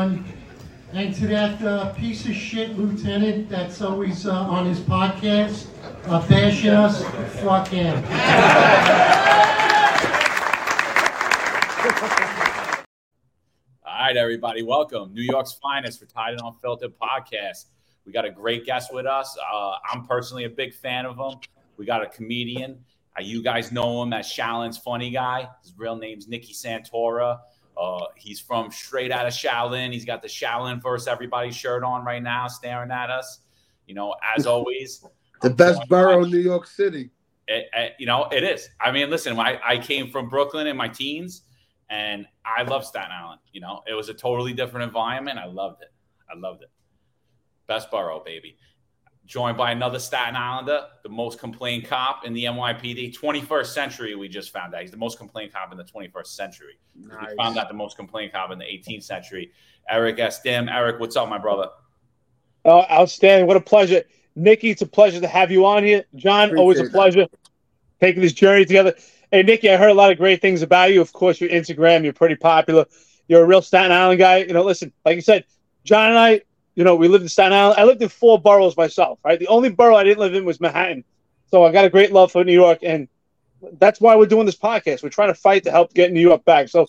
And to that uh, piece of shit lieutenant that's always uh, on his podcast, uh, bashing us, fuck him. All right, everybody, welcome. New York's finest for Tied and Unfiltered podcast. We got a great guest with us. Uh, I'm personally a big fan of him. We got a comedian. Uh, you guys know him as Shaolin's funny guy. His real name's Nicky Santora. Uh, he's from straight out of Shaolin. He's got the Shaolin versus everybody shirt on right now, staring at us. You know, as always, the best borough in New York City. It, it, you know, it is. I mean, listen, I, I came from Brooklyn in my teens, and I love Staten Island. You know, it was a totally different environment. I loved it. I loved it. Best borough, baby joined by another Staten Islander, the most complained cop in the NYPD. 21st century, we just found out. He's the most complained cop in the 21st century. Nice. We found out the most complained cop in the 18th century. Eric S. Dim. Eric, what's up, my brother? Oh, outstanding. What a pleasure. Nicky, it's a pleasure to have you on here. John, Appreciate always a pleasure that. taking this journey together. Hey, Nicky, I heard a lot of great things about you. Of course, your Instagram, you're pretty popular. You're a real Staten Island guy. You know, listen, like you said, John and I, you know, we lived in Staten Island. I lived in four boroughs myself, right? The only borough I didn't live in was Manhattan. So I got a great love for New York. And that's why we're doing this podcast. We're trying to fight to help get New York back. So,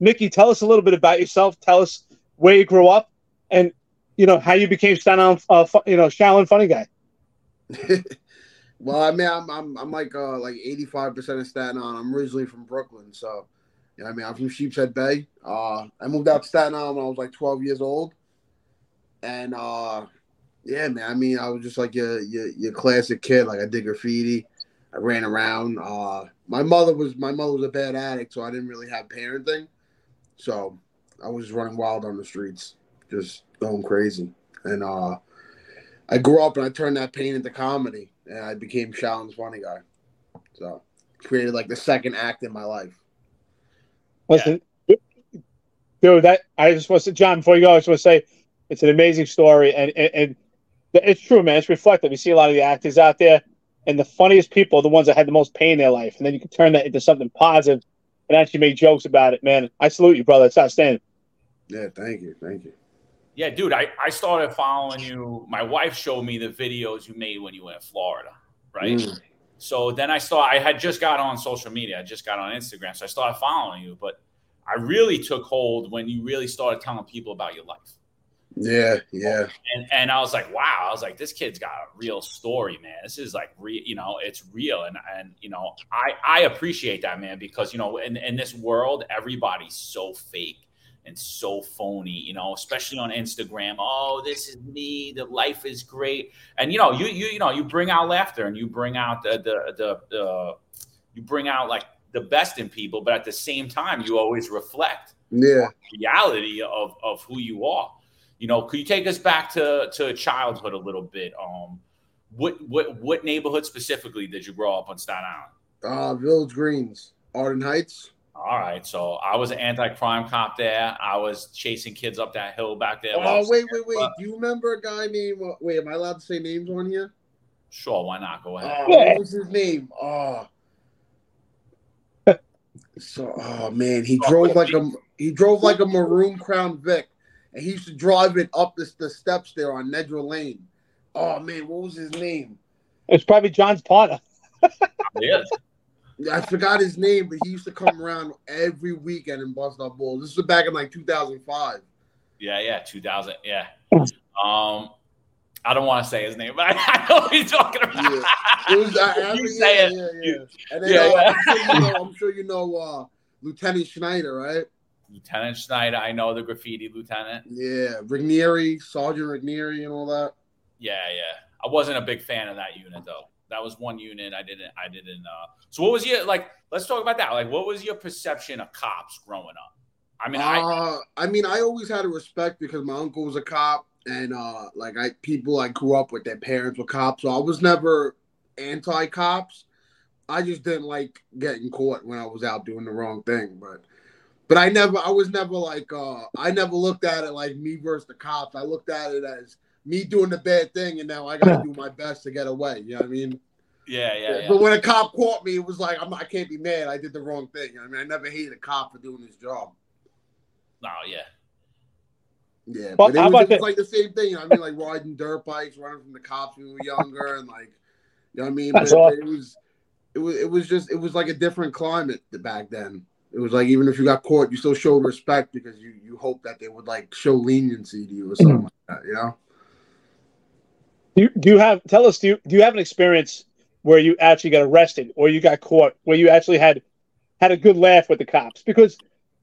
Nicky, tell us a little bit about yourself. Tell us where you grew up and, you know, how you became Staten Island, uh, you know, Shaolin funny guy. well, I mean, I'm, I'm, I'm like, uh, like 85% of Staten Island. I'm originally from Brooklyn. So, you know, I mean, I'm from Sheepshead Bay. Uh, I moved out to Staten Island when I was like 12 years old and uh, yeah, man. I mean, I was just like your your, your classic kid. Like I did graffiti. I ran around. Uh, my mother was my mother was a bad addict, so I didn't really have parenting. So I was running wild on the streets, just going crazy. And uh, I grew up and I turned that pain into comedy, and I became Shaolin's funny guy. So created like the second act in my life. Listen, yeah. dude, that I just want to John before you go, I just want to say it's an amazing story, and, and, and it's true, man. It's reflective. You see a lot of the actors out there, and the funniest people are the ones that had the most pain in their life, and then you can turn that into something positive and actually make jokes about it, man. I salute you, brother. It's outstanding. Yeah, thank you, thank you. Yeah, dude, I, I started following you. My wife showed me the videos you made when you went to Florida, right? Mm. So then I saw I had just got on social media. I just got on Instagram. So I started following you. But I really took hold when you really started telling people about your life. Yeah, yeah. And and I was like, wow, I was like, this kid's got a real story, man. This is like real, you know, it's real. And and you know, I I appreciate that, man, because you know, in, in this world, everybody's so fake and so phony, you know, especially on Instagram. Oh, this is me, the life is great. And you know, you you you know, you bring out laughter and you bring out the the the, the you bring out like the best in people, but at the same time, you always reflect yeah reality of of who you are you know, could you take us back to to childhood a little bit? Um, what what what neighborhood specifically did you grow up on Staten Island? Uh, Village Greens, Arden Heights. All right, so I was an anti-crime cop there. I was chasing kids up that hill back there. Oh wait, wait, wait! Do you remember a guy named? Wait, am I allowed to say names on here? Sure, why not? Go ahead. Uh, what was his name? Oh, so oh man, he drove like a he drove like a maroon Crown Vic and he used to drive it up the, the steps there on Nedra Lane. Oh man, what was his name? It's probably John's partner. yes. I forgot his name, but he used to come around every weekend and bust up balls. This was back in like 2005. Yeah, yeah, 2000. Yeah. Um, I don't want to say his name, but I, I know what you're talking about. Yeah. It was, I, I you say yeah, it. Yeah, yeah. And then, yeah, uh, yeah. I'm, sure you know, I'm sure you know uh, Lieutenant Schneider, right? Lieutenant Schneider. I know the graffiti lieutenant. Yeah, Ranieri, Sergeant Ranieri, and all that. Yeah, yeah. I wasn't a big fan of that unit though. That was one unit I didn't. I didn't. Uh, so what was your like? Let's talk about that. Like, what was your perception of cops growing up? I mean, uh, I, I mean, I always had a respect because my uncle was a cop, and uh, like I people I grew up with, their parents were cops, so I was never anti cops. I just didn't like getting caught when I was out doing the wrong thing, but but I never, I was never like, uh, I never looked at it like me versus the cops. I looked at it as me doing the bad thing, and now I got to do my best to get away. You know what I mean? Yeah, yeah, yeah. But when a cop caught me, it was like I'm, I can't be mad. I did the wrong thing. I mean, I never hated a cop for doing his job. No, yeah. Yeah, Well, but it how was, about it was like the same thing. I mean, like riding dirt bikes, running from the cops when we were younger, and like, you know what I mean. That's but awesome. it was, it was, it was just, it was like a different climate back then. It was like even if you got caught, you still showed respect because you you hope that they would like show leniency to you or something like that. You know? Do you, do you have tell us do you, do you have an experience where you actually got arrested or you got caught where you actually had had a good laugh with the cops? Because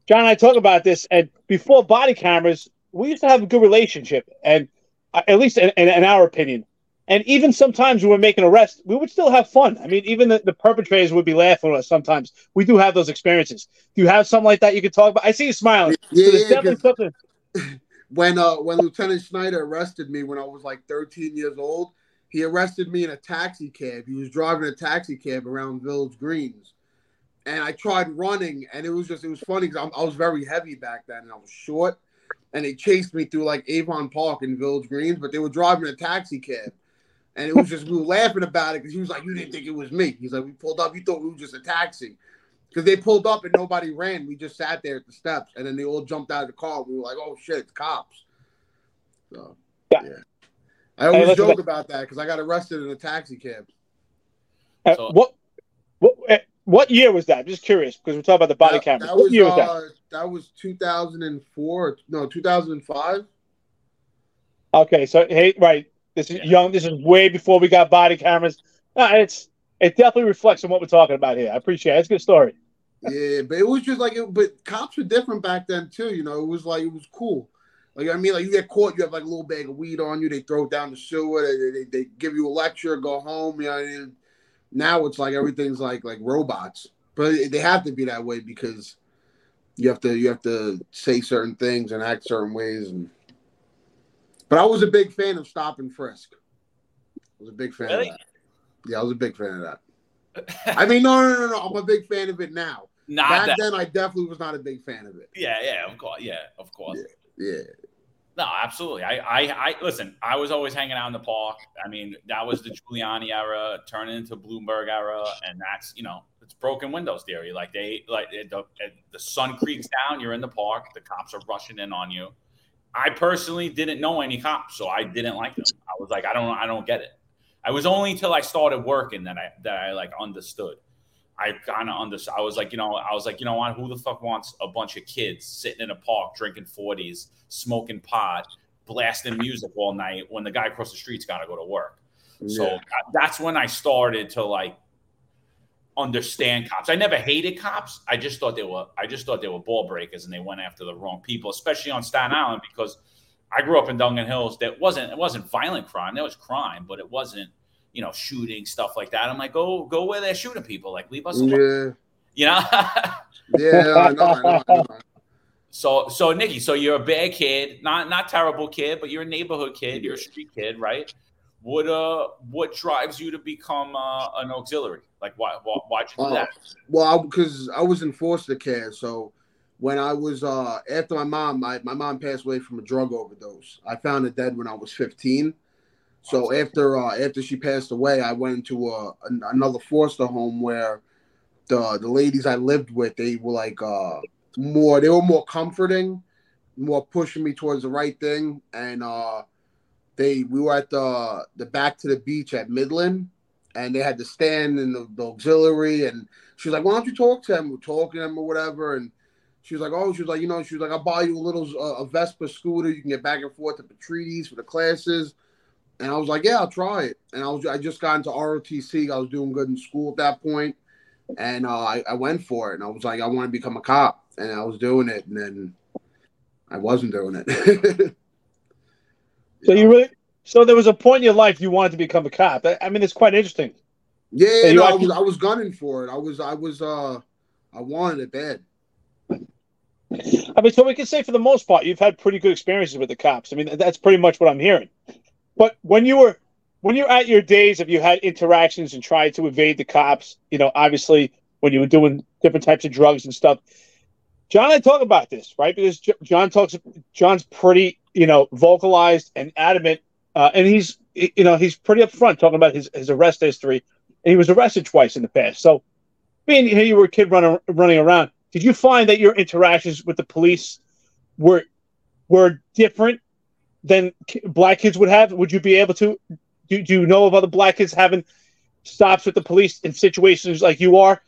John and I talk about this, and before body cameras, we used to have a good relationship, and uh, at least in, in, in our opinion. And even sometimes when we're making arrests, we would still have fun. I mean, even the, the perpetrators would be laughing at us sometimes. We do have those experiences. Do you have something like that you could talk about? I see you smiling. Yeah, so yeah, definitely something. when uh when Lieutenant Schneider arrested me when I was like 13 years old, he arrested me in a taxi cab. He was driving a taxi cab around Village Greens, and I tried running, and it was just it was funny because I was very heavy back then, and I was short, and they chased me through like Avon Park in Village Greens, but they were driving a taxi cab. And it was just we were laughing about it because he was like, "You didn't think it was me." He's like, "We pulled up, you thought we were just a taxi." Because they pulled up and nobody ran. We just sat there at the steps, and then they all jumped out of the car. We were like, "Oh shit, it's cops!" So Yeah. yeah, I always listen, joke about that because I got arrested in a taxi cab. Uh, So- what what uh, what year was that? I'm just curious because we're talking about the body that, camera. That what was year was that? uh, that was 2004. No, 2005. Okay, so hey, right, this is Yeah. young. This is way before we got body cameras. Uh, it's it definitely reflects on what we're talking about here. I appreciate it. It's a good story. Yeah, but it was just like, it, but cops were different back then too. You know, it was like it was cool. Like I mean, like you get caught, you have like a little bag of weed on you. They throw it down the sewer. They, they, they give you a lecture, go home. You know, and now it's like everything's like like robots. But they have to be that way because you have to you have to say certain things and act certain ways. And but I was a big fan of stop and frisk. I was a big fan Really? of that. Yeah, I was a big fan of that. I mean, no, no, no, no. I'm a big fan of it now. Not Back that. then, I definitely was not a big fan of it. Yeah, yeah, of course. Yeah, of course. Yeah. No, absolutely. I, I, I listen. I was always hanging out in the park. I mean, that was the Giuliani era, turning into Bloomberg era, and that's you know, it's broken windows theory. Like they, like it, the, it, the sun creaks down, you're in the park, the cops are rushing in on you. I personally didn't know any cops, so I didn't like them. I was like, I don't, I don't get it. I was only until I started working that I that I like understood. I kind of understood. I was like, you know, I was like, you know what? Who the fuck wants a bunch of kids sitting in a park drinking forties, smoking pot, blasting music all night when the guy across the street's got to go to work? So Yeah. that- that's when I started to like understand cops. I never hated cops. I just thought they were I just thought they were ball breakers and they went after the wrong people, especially on Staten Island because I grew up in Dungan Hills. That wasn't it wasn't violent crime. That was crime, but it wasn't you know shooting stuff like that. I'm like, go go where they're shooting people. Like leave us alone. Yeah. You know. Yeah, I know, I know, I know. so so Nicky, so you're a bad kid, not not terrible kid, but you're a neighborhood kid. You're a street kid, right? What uh what drives you to become uh, an auxiliary? Like why why why'd you do Oh, that? Well, because I was in foster care, so when I was uh after my mom, my, my mom passed away from a drug overdose. I found her dead when I was 15. So after uh after she passed away, I went into a, an, another foster home where the the ladies I lived with, they were like uh more they were more comforting, more pushing me towards the right thing and uh they we were at the the back to the beach at Midland and they had to stand in the, the auxiliary and she was like, "Why don't you talk to him? We're talking to him or whatever." And she was like, "Oh, she was like, you know, she was like, I'll buy you a little uh, a Vespa scooter. You can get back and forth to Petrides for the classes." And I was like, "Yeah, I'll try it." And I was I just got into ROTC. I was doing good in school at that point, and uh, I, I went for it. And I was like, I want to become a cop, and I was doing it, and then I wasn't doing it. So you really, so there was a point in your life you wanted to become a cop. I, I mean, it's quite interesting. Yeah, So no, I was I was gunning for it. I was I was uh I wanted it bad. I mean, so we can say for the most part, you've had pretty good experiences with the cops. I mean, that's pretty much what I'm hearing. But when you were, when you're at your days, have you had interactions and tried to evade the cops? You know, obviously when you were doing different types of drugs and stuff. John I talk about this, right? Because John talks, John's pretty, you know, vocalized and adamant, uh, and he's, you know, he's pretty upfront talking about his, his arrest history, and he was arrested twice in the past. So, being here, you were a kid running running around. Did you find that your interactions with the police were were different than black kids would have? Would you be able to? Do, do you know of other black kids having stops with the police in situations like you are?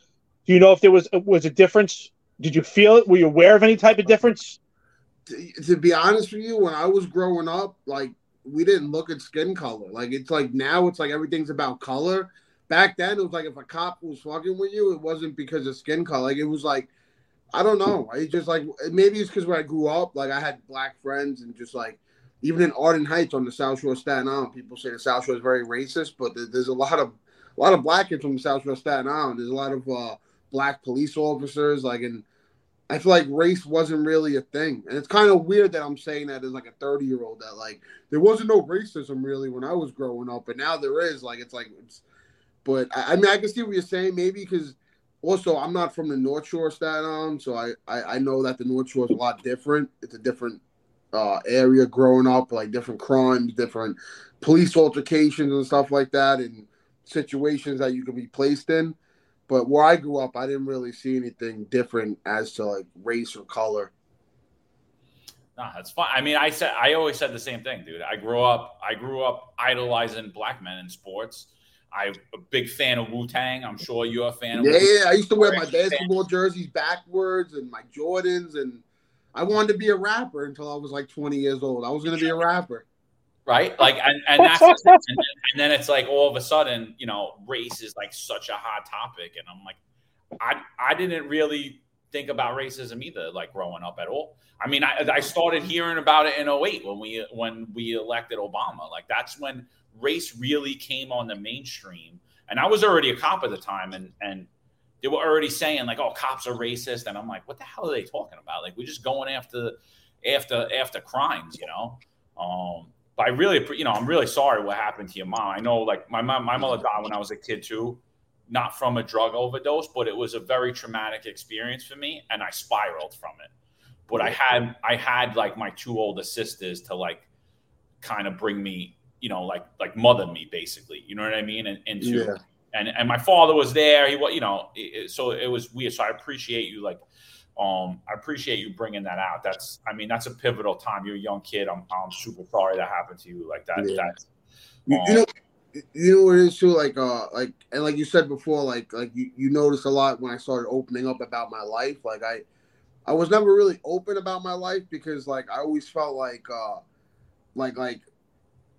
Do you know if there was was a difference? Did you feel it? Were you aware of any type of difference? To, to be honest with you, when I was growing up, like we didn't look at skin color. Like it's like now it's like everything's about color. Back then it was like if a cop was fucking with you, it wasn't because of skin color. Like it was like I don't know. I just like maybe it's because where I grew up, like I had black friends and just like even in Arden Heights on the South Shore of Staten Island, people say the South Shore is very racist, but there's a lot of a lot of black kids from the South Shore of Staten Island. There's a lot of uh, black police officers, like and I feel like race wasn't really a thing, and it's kind of weird that I'm saying that as like a 30 year old that like there wasn't no racism really when I was growing up, but now there is. Like it's like it's, but I, I mean I can see what you're saying maybe because also I'm not from the North Shore Staten Island, so I, I I know that the North Shore is a lot different. It's a different uh, area growing up, like different crimes, different police altercations and stuff like that, and situations that you could be placed in. But where I grew up, I didn't really see anything different as to like race or color. No, that's fine. I mean, I said I always said the same thing, dude. I grew up, I grew up idolizing black men in sports. I'm a big fan of Wu Tang. I'm sure you're a fan. Yeah, yeah. I used to wear my basketball jerseys backwards and my Jordans, and I wanted to be a rapper until I was like 20 years old. I was going to be a rapper right? Like, and, and that's and then, and then it's like all of a sudden, you know, race is like such a hot topic, and I'm like, I I didn't really think about racism either, like growing up at all. I mean, I, I started hearing about it in 08 when we when we elected Obama. Like that's when race really came on the mainstream. And I was already a cop at the time, and and they were already saying like, "Oh, cops are racist," and I'm like, "What the hell are they talking about? Like, we're just going after after after crimes, you know." Um, I really, you know, I'm really sorry what happened to your mom. I know, like my mom, my mother died when I was a kid too, not from a drug overdose, but it was a very traumatic experience for me, and I spiraled from it. But I had, I had like my two older sisters to like, kind of bring me, you know, like like mother me basically. You know what I mean? And into, yeah. and and my father was there. He was, you know, so it was weird. So I appreciate you like um, I appreciate you bringing that out. That's, I mean, that's a pivotal time. You're a young kid. I'm, I'm super sorry that happened to you. Like that. Yeah. That's, um, you know, you know what it is too. Like, uh, like, and like you said before, like, like you, you notice a lot when I started opening up about my life. Like, I, I was never really open about my life because, like, I always felt like, uh, like, like,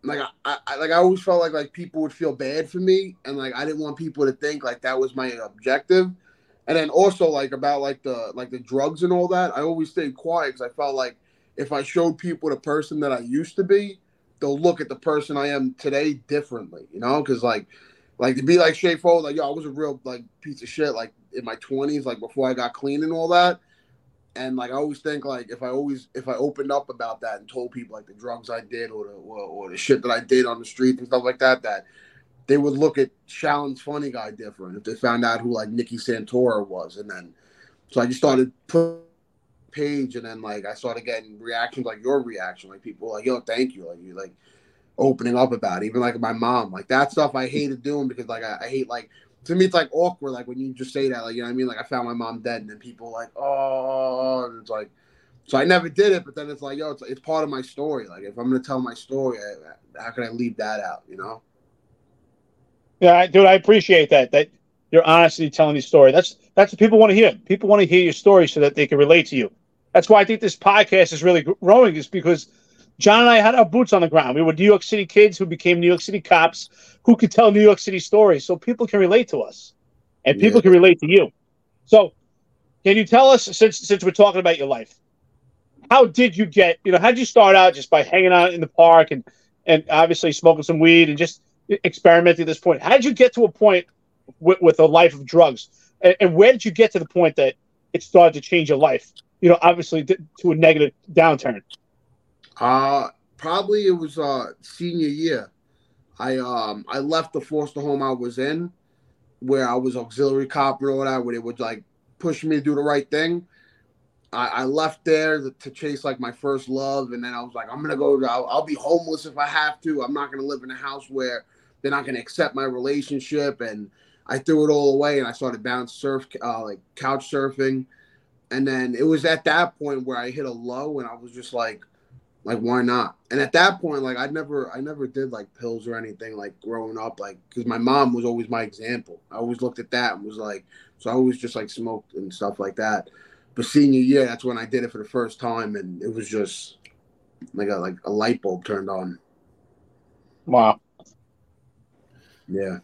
like I, I like I always felt like like people would feel bad for me, and like I didn't want people to think like that was my objective and then also like about like the like the drugs and all that i always stayed quiet because i felt like if i showed people the person that i used to be they'll look at the person i am today differently you know because like like to be like Shay like yo, I was a real like piece of shit like in my twenties, like before I got clean and all that. And like I always think like if I always if I opened up about that and told people like the drugs I did or the or, or the shit that I did on the street and stuff like that, that they would look at Shaolin's funny guy different if they found out who like Nicky Santora was, and then so I just started put page, and then like I started getting reactions like your reaction, like people like yo, thank you, like you like opening up about it. even like my mom, like that stuff I hated doing because like I, I hate like to me it's like awkward like when you just say that like you know what I mean? Like I found my mom dead and then people like oh and it's like so I never did it but then it's like yo it's, it's part of my story. Like if I'm gonna tell my story I, how can I leave that out you know yeah, dude, I appreciate that. That you're honestly telling your story. That's that's what people want to hear. People want to hear your story so that they can relate to you. That's why I think this podcast is really growing. Is because John and I had our boots on the ground. We were New York City kids who became New York City cops who could tell New York City stories, so people can relate to us, and people yeah. can relate to you. So, can you tell us since since we're talking about your life, how did you get? You know, how did you start out just by hanging out in the park and and obviously smoking some weed and just experimenting at this point. How did you get to a point with, with a life of drugs? And, and, where did you get to the point that it started to change your life? You know, obviously to, to a negative downturn. Uh probably it was uh senior year. I um I left the foster home I was in, where I was auxiliary cop and all that, where they would like push me to do the right thing. I, I left there to, chase like my first love, and then I was like, I'm gonna go. I'll, I'll be homeless if I have to. I'm not gonna live in a house where they're not going to accept my relationship and i threw it all away and i started bounce surf uh, like couch surfing and then it was at that point where i hit a low and i was just like Like, why not? And at that point, like, I never, I never did like pills or anything like growing up, like, because my mom was always my example. I always looked at that and was like, so I always just like smoked and stuff like that. But senior year, that's when I did it for the first time, and it was just like a like a light bulb turned on. Wow. Yeah.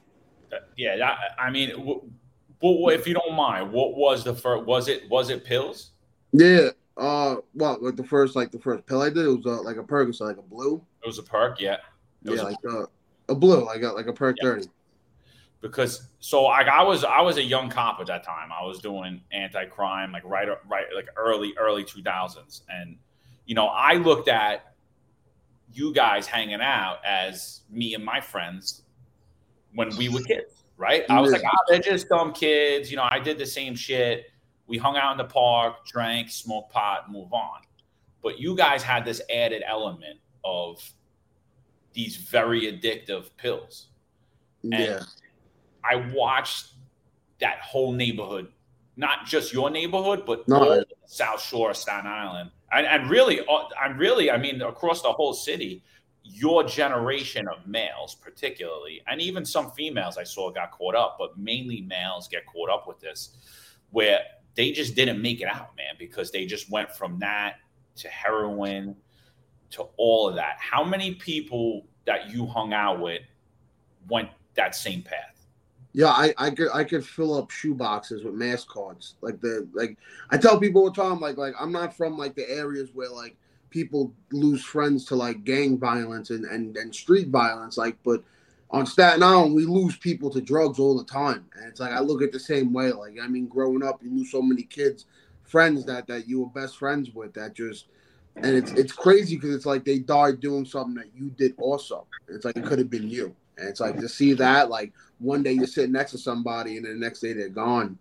Yeah, that, I mean, w- if you don't mind, what was the first? Was it was it pills? Yeah. Uh, well, like the first like the first pill I did it was uh, like a Percocet, like a blue. It was a perk, yeah. It was Yeah, a- like uh, a blue, like a like a perk Yeah. thirty. because so like I was I was a young cop at that time. I was doing anti crime like right right like early early two thousands, and you know I looked at you guys hanging out as me and my friends when we were kids, right? I was like, ah, they're just dumb kids. You know, I did the same shit. We hung out in the park, drank, smoked pot, move on. But you guys had this added element of these very addictive pills. Yeah. I watched that whole neighborhood, not just your neighborhood, but No, South Shore, Staten Island, and, and really, I'm really, I mean, across the whole city, your generation of males, particularly, and even some females I saw got caught up, but mainly males get caught up with this, where they just didn't make it out, man, because they just went from that to heroin to all of that. How many people that you hung out with went that same path? Yeah, I, I could I could fill up shoe boxes with mass cards. Like the like I tell people all the time, like like I'm not from like the areas where like people lose friends to like gang violence and, and, and street violence, like but on Staten Island we lose people to drugs all the time. And it's like I look at the same way. Like I mean growing up you lose so many kids, friends that that you were best friends with that just and it's it's crazy because it's like they died doing something that you did also. It's like it could have been you. And it's like to see that like one day you're sitting next to somebody and the next day they're gone.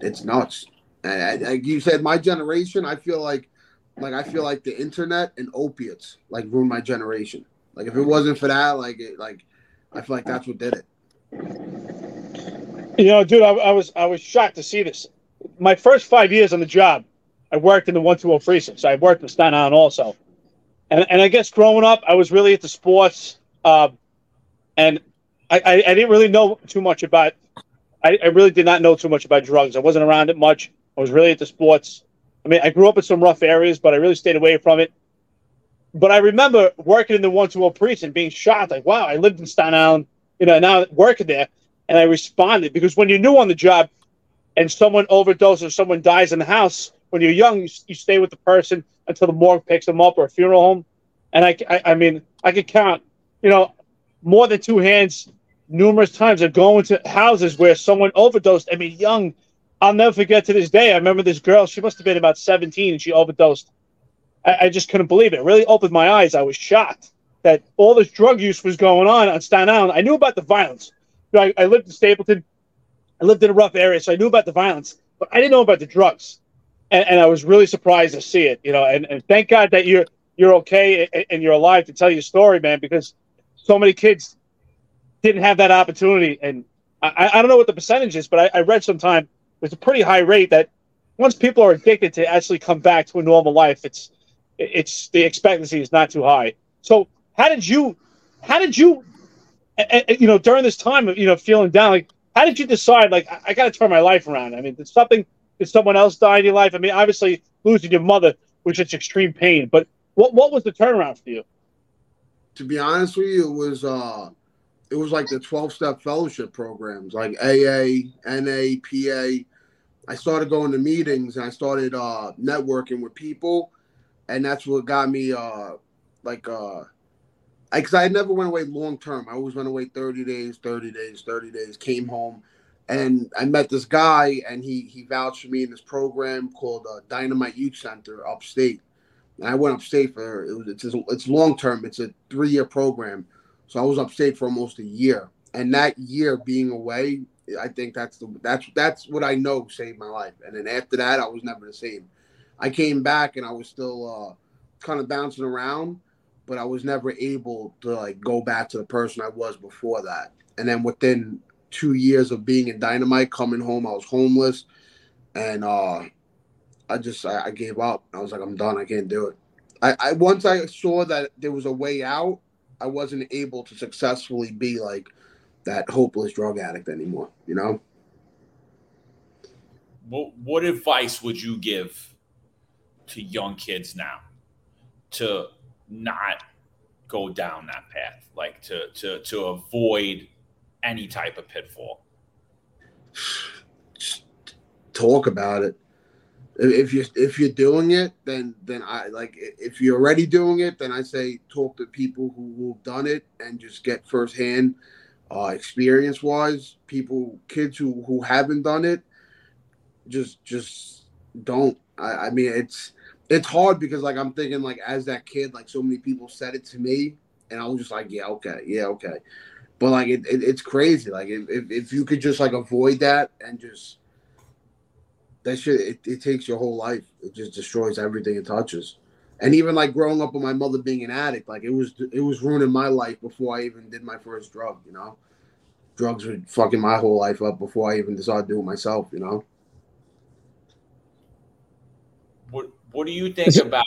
It's nuts. And like you said, my generation, I feel like, like I feel like the internet and opiates like ruined my generation. Like if it wasn't for that, like it, like I feel like that's what did it. You know, dude, I, I was I was shocked to see this. My first five years on the job, I worked in the one two zero precinct. So I worked in Staten Island also, and and I guess growing up, I was really into sports, um, and I, I I didn't really know too much about. I, I really did not know too much about drugs. I wasn't around it much. I was really into sports. I mean, I grew up in some rough areas, but I really stayed away from it. But I remember working in the one two precinct, being shocked, like, wow, I lived in Staten Island, you know, now working there and I responded because when you're new on the job and someone overdoses or someone dies in the house, when you're young, you, you stay with the person until the morgue picks them up or a funeral home. And I, I, I mean, I could count, you know, more than two hands numerous times of going to houses where someone overdosed. I mean, young. I'll never forget to this day. I remember this girl. She must have been about 17 and she overdosed. I, I just couldn't believe it. It really opened my eyes. I was shocked that all this drug use was going on on Staten Island. I knew about the violence. You know, I, I lived in Stapleton. I lived in a rough area, so I knew about the violence, but I didn't know about the drugs. And, and I was really surprised to see it. You know, and, and thank God that you're you're okay and, and you're alive to tell your story, man, because so many kids didn't have that opportunity. And I, I don't know what the percentage is, but I, I read sometime there's a pretty high rate that once people are addicted to actually come back to a normal life, it's it's the expectancy is not too high. So how did you how did you you know during this time of you know feeling down like how did you decide like I, I got to turn my life around? I mean, did something did someone else die in your life? I mean, obviously losing your mother was just extreme pain, but what what was the turnaround for you? To be honest with you, it was uh it was like the 12 step fellowship programs like AA, NA, PA. I started going to meetings and I started uh networking with people and that's what got me uh like uh because I never went away long term. I always went away 30 days, 30 days, 30 days, came home and I met this guy and he he vouched for me in this program called uh, Dynamite Youth Center upstate. And I went upstate for it was it's it's long term. It's a three year program, so I was upstate for almost a year. And that year being away, I think that's the that's that's what I know saved my life. And then after that, I was never the same. I came back and I was still uh, kind of bouncing around, but I was never able to like go back to the person I was before that. And then within two years of being in Dynamite, coming home, I was homeless, and uh, I just I, I gave up. I was like, I'm done. I can't do it. I, I once I saw that there was a way out, I wasn't able to successfully be like that hopeless drug addict anymore. You know. What what advice would you give to young kids now to not go down that path, like to to to avoid any type of pitfall? Just talk about it. If you if you're doing it, then then I like if you're already doing it, then I say talk to people who who've done it and just get firsthand uh, experience wise. People, kids who who haven't done it, just just don't. I, I mean, it's it's hard because like I'm thinking like as that kid, like so many people said it to me, and I was just like, yeah, okay, yeah, okay. But like it, it it's crazy. Like if, if you could just like avoid that and just that shit, it, it takes your whole life. It just destroys everything it touches. And even like growing up with my mother being an addict, like it was it was ruining my life before I even did my first drug. You know, drugs were fucking my whole life up before I even decided to do it myself. You know. What What do you think about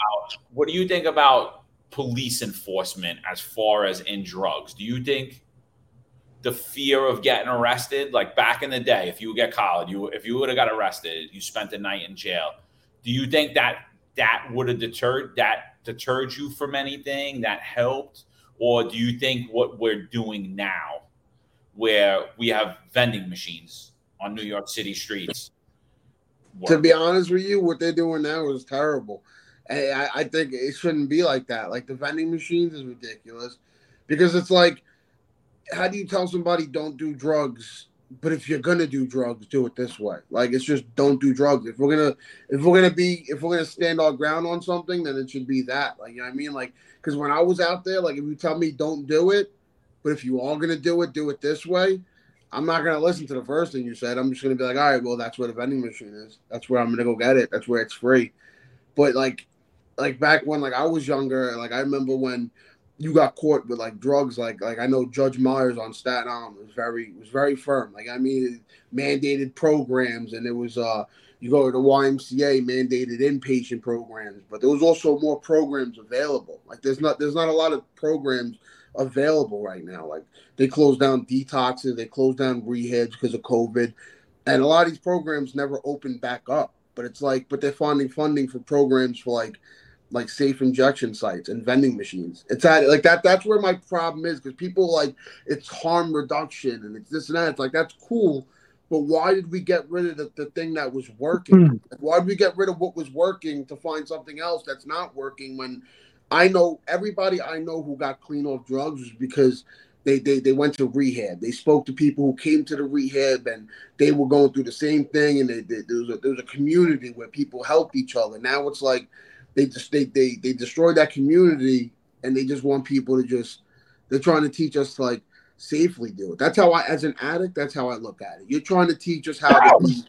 What do you think about police enforcement as far as in drugs? Do you think the fear of getting arrested, like back in the day, if you get caught, you if you would have got arrested, you spent the night in jail. Do you think that that would have deterred that deterred you from anything that helped, or do you think what we're doing now, where we have vending machines on New York City streets? Work? To be honest with you, what they're doing now is terrible. And I, I think it shouldn't be like that. Like the vending machines is ridiculous because it's like how do you tell somebody don't do drugs but if you're gonna do drugs do it this way. Like it's just don't do drugs. If we're gonna if we're gonna be if we're gonna stand our ground on something then it should be that. Like you know what i mean? Like because when i was out there like if you tell me don't do it but if you are gonna do it do it this way. I'm not gonna listen to the first thing you said. I'm just gonna be like all right well that's where the vending machine is. That's where i'm gonna go get it. That's where it's free. But like like back when like i was younger like i remember when you got caught with like drugs, like like I know Judge Myers on Staten Island was very was very firm. Like I mean, mandated programs, and it was uh you go to the YMCA mandated inpatient programs, but there was also more programs available. Like there's not there's not a lot of programs available right now. Like they closed down detoxes, they closed down rehabs because of COVID, and a lot of these programs never opened back up. But it's like, but they're finding funding for programs for like like safe injection sites and vending machines. It's at like that. That's where my problem is because people like it's harm reduction and it's this and that. It's like that's cool, but why did we get rid of the, the thing that was working? Mm. Why did we get rid of what was working to find something else that's not working? When I know everybody I know who got clean off drugs was because they, they they went to rehab. They spoke to people who came to the rehab and they were going through the same thing. And they, they, there was a, there was a community where people helped each other. Now it's like they just they they they destroy that community and they just want people to just they're trying to teach us to like safely do it. That's how I as an addict, that's how I look at it. You're trying to teach us how to be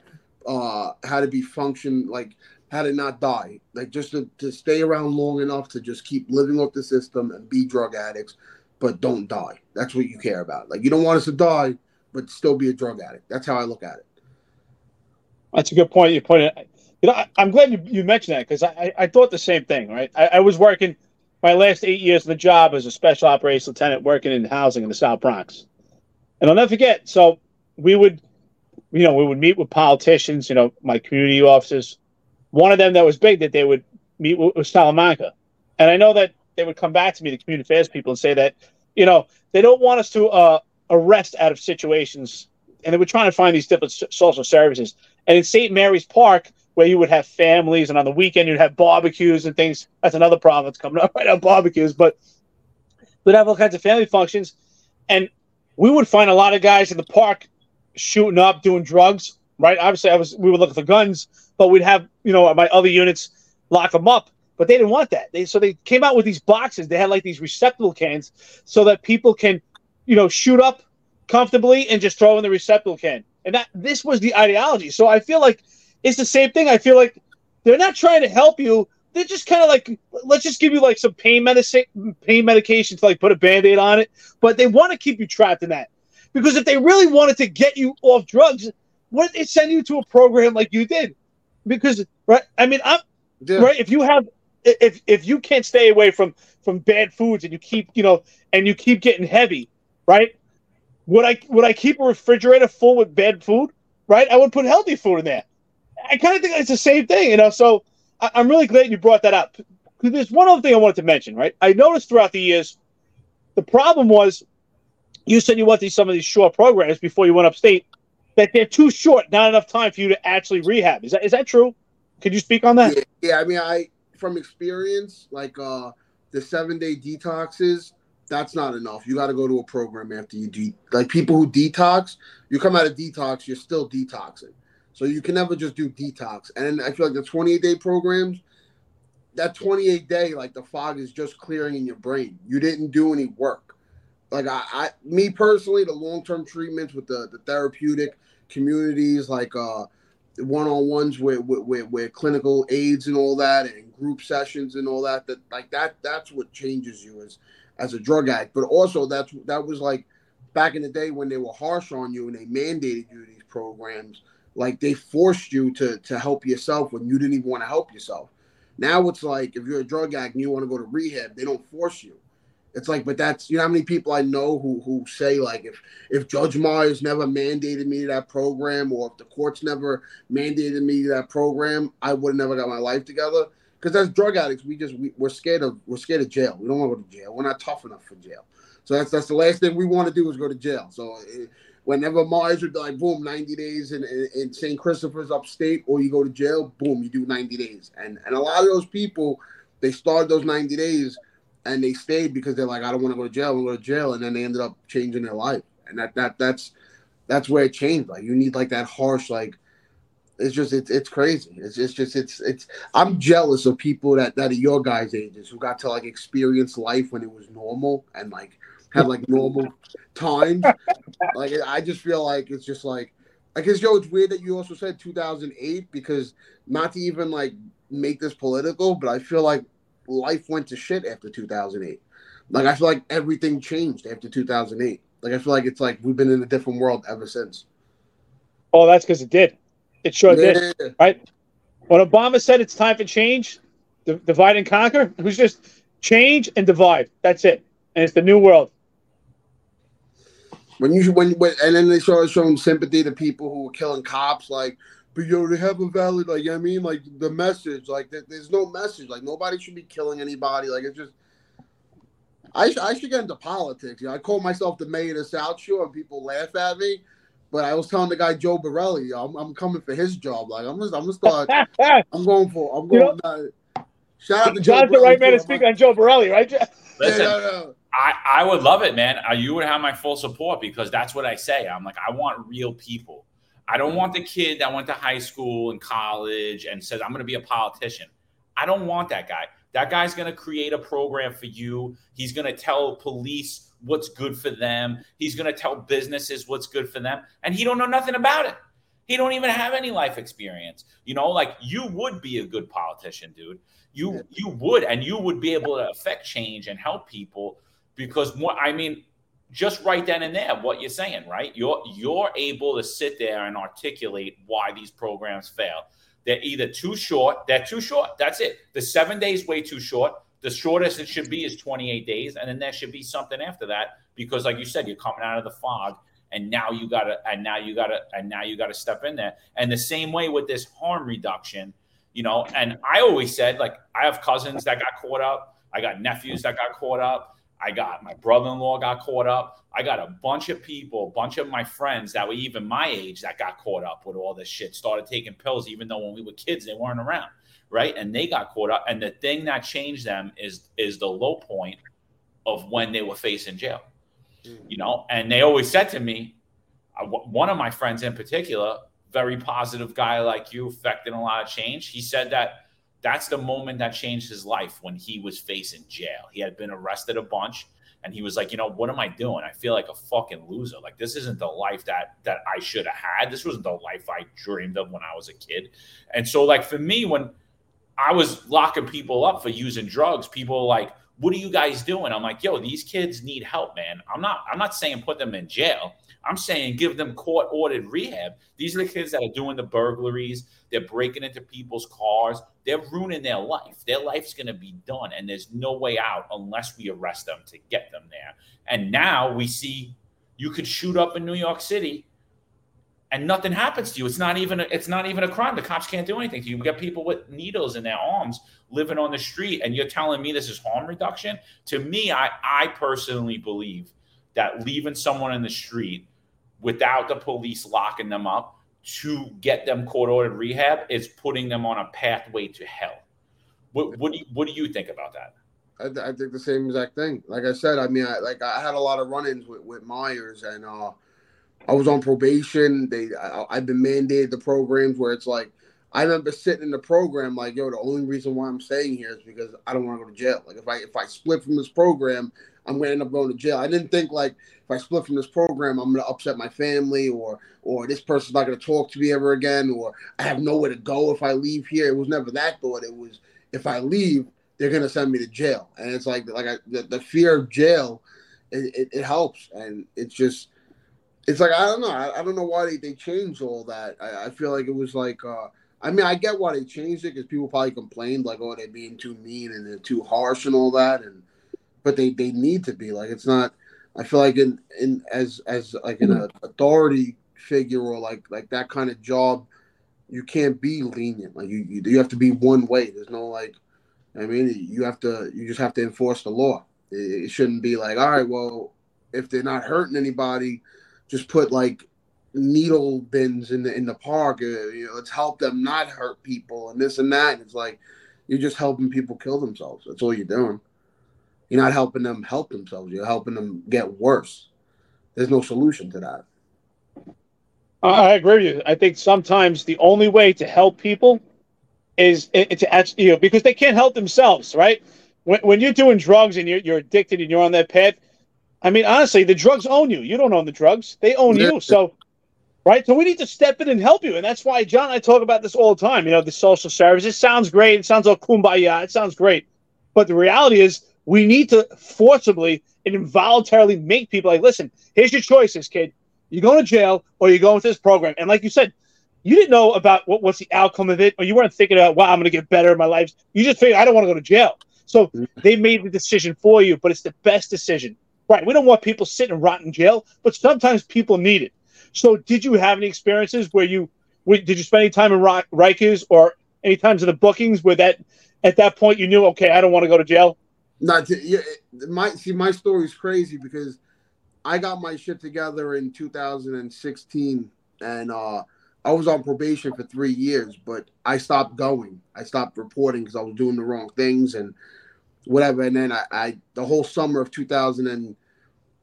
uh how to be function like how to not die. Like just to, to stay around long enough to just keep living off the system and be drug addicts, but don't die. That's what you care about. Like you don't want us to die, but still be a drug addict. That's how I look at it. That's a good point. You it you know, I, am glad you, you mentioned that because I, I thought the same thing, right? I, I, was working my last eight years of the job as a special operations lieutenant working in housing in the South Bronx. And I'll never forget. So we would, you know, we would meet with politicians, you know, my community officers. One of them that was big that they would meet with was Salamanca. And I know that they would come back to me, the community affairs people, and say that, you know, they don't want us to uh, arrest out of situations. And they were trying to find these different social services. And in St. Mary's Park, where you would have families, and on the weekend you'd have barbecues and things. That's another problem that's coming up right now, barbecues. But we'd have all kinds of family functions, and we would find a lot of guys in the park shooting up, doing drugs. Right? Obviously, I was we would look for guns, but we'd have you know my other units lock them up. But they didn't want that. They so they came out with these boxes. They had like these receptacle cans so that people can, you know, shoot up comfortably and just throw in the receptacle can. And that this was the ideology. So I feel like it's the same thing. I feel like they're not trying to help you. They're just kind of like, let's just give you like some pain medicine, pain medication to like put a band-aid on it. But they want to keep you trapped in that. Because if they really wanted to get you off drugs, what they send you to a program like you did? Because right, I mean, I'm yeah. right. If you have if if you can't stay away from from bad foods and you keep you know and you keep getting heavy, right? Would I would I keep a refrigerator full with bad food? Right? I would put healthy food in there. I kind of think it's the same thing, you know. So I, am really glad you brought that up. Because there's one other thing I wanted to mention, right? I noticed throughout the years, the problem was you said you went to some of these short programs before you went upstate, that they're too short, not enough time for you to actually rehab. Is that is that true? Could you speak on that? Yeah, yeah I mean, I from experience, like uh the seven day detoxes, that's not enough. You got to go to a program after you de like people who detox. You come out of detox, you're still detoxing. So you can never just do detox. And I feel like the 28 day programs, that 28 day, like the fog is just clearing in your brain. You didn't do any work. Like I, I me personally, the long term treatments with the, the therapeutic communities, like uh one on ones with, with, with, with clinical aids and all that, and group sessions and all that, that like that that's what changes you as as a drug addict. But also that's that was like back in the day when they were harsh on you and they mandated you these programs like they forced you to to help yourself when you didn't even want to help yourself. Now it's like if you're a drug addict and you want to go to rehab, they don't force you. It's like, but that's you know how many people I know who who say like if if Judge Myers never mandated me to that program or if the courts never mandated me to that program, I would have never got my life together. Because as drug addicts, we just we, we're scared of we're scared of jail. We don't want to go to jail. We're not tough enough for jail. So that's that's the last thing we want to do is go to jail. So eh, whenever Myers would be like, boom, 90 days in, in, in St. Christopher's upstate, or you go to jail, boom, you do 90 days. And and a lot of those people, they started those 90 days and they stayed because they're like, I don't want to go to jail, I to go to jail. And then they ended up changing their life. And that that that's that's where it changed. Like you need like that harsh, like it's just it's it's crazy. It's it's just it's it's I'm jealous of people that that are your guys' ages who got to like experience life when it was normal and like have like normal times. Like I just feel like it's just like I guess yo, it's weird that you also said 2008 because not to even like make this political, but I feel like life went to shit after 2008. Like I feel like everything changed after 2008. Like I feel like it's like we've been in a different world ever since. Oh, that's because it did. It sure yeah. did. Right. When Obama said it's time for change, divide and conquer, it was just change and divide. That's it, and it's the new world. When you when, when and then they started showing sympathy to people who were killing cops, like, but yo, they have a valid, like, you know I mean, like the message, like, there's no message, like, nobody should be killing anybody, like, it's just. I, sh- I should get into politics. You know, I call myself the mayor of South Shore, and people laugh at me. But I was telling the guy Joe Borelli, I'm, I'm coming for his job. Like I'm, just, I'm gonna start. I'm going for. I'm going. You know, uh, shout out to John's Joe the right man to speak on Joe Borelli, right? Listen, yeah, I, I would love it, man. You would have my full support because that's what I say. I'm like, I want real people. I don't want the kid that went to high school and college and says, I'm going to be a politician. I don't want that guy. That guy's going to create a program for you. He's going to tell police what's good for them. He's going to tell businesses what's good for them. And he don't know nothing about it. He don't even have any life experience. You know, like you would be a good politician, dude. You you would and you would be able to affect change and help people because I mean, just right then and there, what you're saying, right? You're you're able to sit there and articulate why these programs fail. They're either too short, they're too short. That's it. The seven days way too short. The shortest it should be is 28 days, and then there should be something after that because, like you said, you're coming out of the fog, and now you gotta, and now you gotta, and now you gotta step in there. And the same way with this harm reduction, you know. And I always said, like, I have cousins that got caught up. I got nephews that got caught up I got my brother in law got caught up. I got a bunch of people, a bunch of my friends that were even my age that got caught up with all this shit, started taking pills, even though when we were kids, they weren't around. Right. And they got caught up. And the thing that changed them is is the low point of when they were facing jail. Mm. You know, and they always said to me, uh, one of my friends in particular, very positive guy like you, affecting a lot of change. He said that that's the moment that changed his life when he was facing jail. He had been arrested a bunch and he was like, you know, what am I doing? I feel like a fucking loser. Like this isn't the life that that I should have had. This wasn't the life I dreamed of when I was a kid. And so like for me when I was locking people up for using drugs, people like what are you guys doing? I'm like, yo, these kids need help, man. I'm not, I'm not saying put them in jail. I'm saying give them court ordered rehab. These are the kids that are doing the burglaries. They're breaking into people's cars. They're ruining their life. Their life's going to be done. And there's no way out unless we arrest them to get them there. And now we see you could shoot up in New York City and nothing happens to you. It's not even a, it's not even a crime. The cops can't do anything to you. We got people with needles in their arms living on the street, and you're telling me this is harm reduction? To me, I I personally believe that leaving someone in the street without the police locking them up to get them court ordered rehab is putting them on a pathway to hell. What what do you, what do you think about that? I, I think the same exact thing. Like I said, I mean, I, like I had a lot of run-ins with, with Myers, and uh, I was on probation. They, I've been mandated the programs where it's like, I remember sitting in the program like, yo, the only reason why I'm staying here is because I don't want to go to jail. Like if I if I split from this program, I'm gonna end up going to jail. I didn't think like if I split from this program, I'm gonna upset my family or or this person's not gonna talk to me ever again, or I have nowhere to go if I leave here. It was never that thought. It was if I leave, they're gonna send me to jail. And it's like like I, the, the fear of jail, it, it, it helps, and it's just it's like I don't know. I, I don't know why they, they changed all that. I, I feel like it was like uh, I mean I get why they changed it because people probably complained like oh they're being too mean and they're too harsh and all that and but they they need to be like it's not. I feel like in in as as like an mm-hmm. authority figure or like like that kind of job, you can't be lenient. Like you you, you have to be one way. There's no like. I mean, you have to. You just have to enforce the law. It, it shouldn't be like, all right, well, if they're not hurting anybody, just put like needle bins in the in the park. Uh, you know, let's help them not hurt people and this and that. And it's like you're just helping people kill themselves. That's all you're doing. You're not helping them help themselves. You're helping them get worse. There's no solution to that. I agree with you. I think sometimes the only way to help people is to actually, you know, because they can't help themselves, right? When, when you're doing drugs and you're, you're addicted and you're on that path, I mean, honestly, the drugs own you. You don't own the drugs; they own yeah. you. So, right? So we need to step in and help you, and that's why John and I talk about this all the time. You know, the social services sounds great. It sounds all kumbaya. It sounds great, but the reality is, we need to forcibly and involuntarily make people like, listen, here's your choices, kid. You're going to jail, or you're going to this program. And like you said, you didn't know about what, what's the outcome of it, or you weren't thinking about, wow, I'm going to get better in my life. You just figured, I don't want to go to jail. So mm-hmm. they made the decision for you, but it's the best decision. Right. We don't want people sitting rotting in jail, but sometimes people need it. So, did you have any experiences where you did you spend any time in Rikers or any times in the bookings where that at that point you knew, okay, I don't want to go to jail? Not to, yeah, my see my story is crazy because I got my shit together in 2016 and uh I was on probation for three years, but I stopped going. I stopped reporting because I was doing the wrong things and whatever. And then I, I the whole summer of 2000 and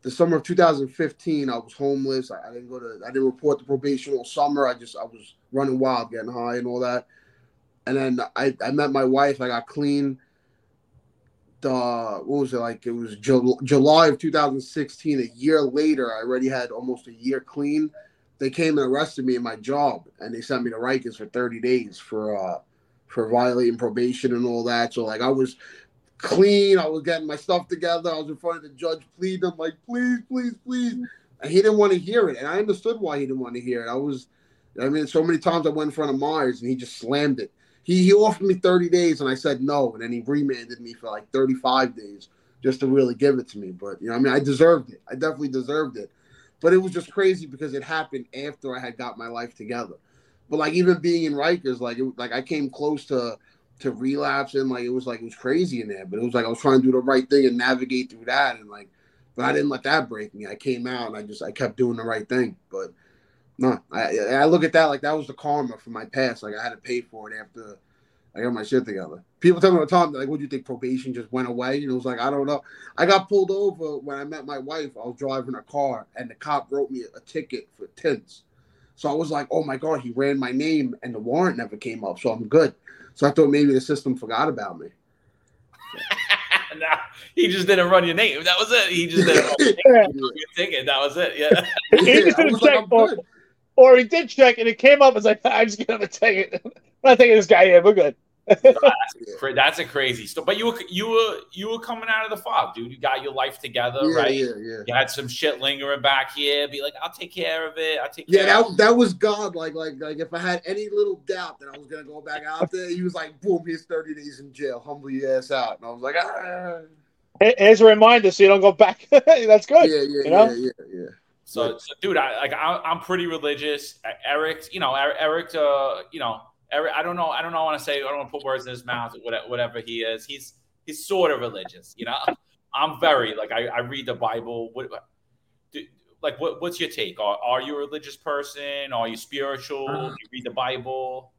the summer of 2015, I was homeless. I, I, didn't go to, I didn't report the probation all summer. I just, I was running wild, getting high and all that. And then I, I met my wife. I got clean. The what was it like? It was Ju- July of 2016. A year later, I already had almost a year clean. They came and arrested me in my job, and they sent me to Rikers for 30 days for uh for violating probation and all that. So like I was clean. I was getting my stuff together. I was in front of the judge pleading. I'm like, please, please, please. And he didn't want to hear it. And I understood why he didn't want to hear it. I was, I mean, so many times I went in front of Myers and he just slammed it. He, he offered me 30 days and I said no. And then he remanded me for like 35 days just to really give it to me. But, you know, I mean, I deserved it. I definitely deserved it. But it was just crazy because it happened after I had got my life together. But like even being in Rikers, like it, like I came close to to relapse and like it was like it was crazy in there. But it was like I was trying to do the right thing and navigate through that and like but I didn't let that break me. I came out and I just I kept doing the right thing. But no, I I look at that like that was the karma for my past. Like I had to pay for it after I got my shit together. People tell me all the time, like, what do you think probation just went away? And it was like, I don't know. I got pulled over when I met my wife. I was driving a car and the cop wrote me a, ticket for tints. So I was like, oh my God, he ran my name and the warrant never came up. So I'm good. So I thought maybe the system forgot about me. no, he just didn't run your name. That was it. He just didn't run your, ticket. That was it. Yeah. he just didn't check like, or, or, he did check and it came up as like, I'm just get him a ticket. I'm not taking this guy in. We're good. That's, that's, a crazy story. But you were you were you were coming out of the fog, dude. You got your life together, yeah, right? Yeah, yeah. You had some shit lingering back here. Be like, I'll take care of it. I'll take yeah, that, that was God. Like, like, like, if I had any little doubt that I was gonna go back out there, he was like, "Boom, here's 30 days in jail. Humble your ass out." And I was like, "Ah." Here's a reminder, so you don't go back. That's good. Yeah, yeah, you know? yeah, yeah, yeah. So, so, dude, I like I, I'm pretty religious. Eric, you know, Eric, uh, you know, Eric. I don't know. I don't know. I want to say. I don't want to put words in his mouth. Whatever, whatever he is, he's he's sort of religious. You know, I'm very like I, I read the Bible. What, do, like what, what's your take? Are, are you a religious person? Are you spiritual? Uh, do you read the Bible?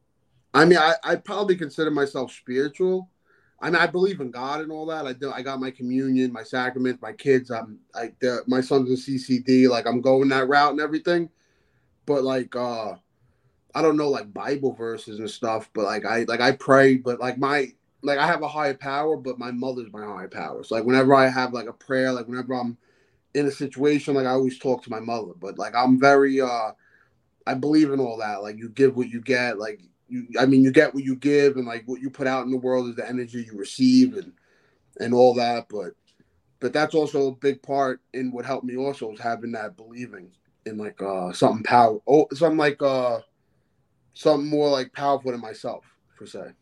I mean, I I probably consider myself spiritual. I mean, I believe in God and all that. I do. I got my communion, my sacrament, my kids. I'm like my son's in CCD. Like I'm going that route and everything. But like, uh I don't know like Bible verses and stuff. But like I like I pray. But like my like I have a higher power, but my mother's my higher power. So like whenever I have like a prayer, like whenever I'm in a situation, like I always talk to my mother. But like I'm very uh I believe in all that. Like you give what you get. Like you I mean you get what you give and like what you put out in the world is the energy you receive and and all that but but that's also a big part in what helped me also is having that believing in like uh something power oh something like uh something more like powerful than myself per se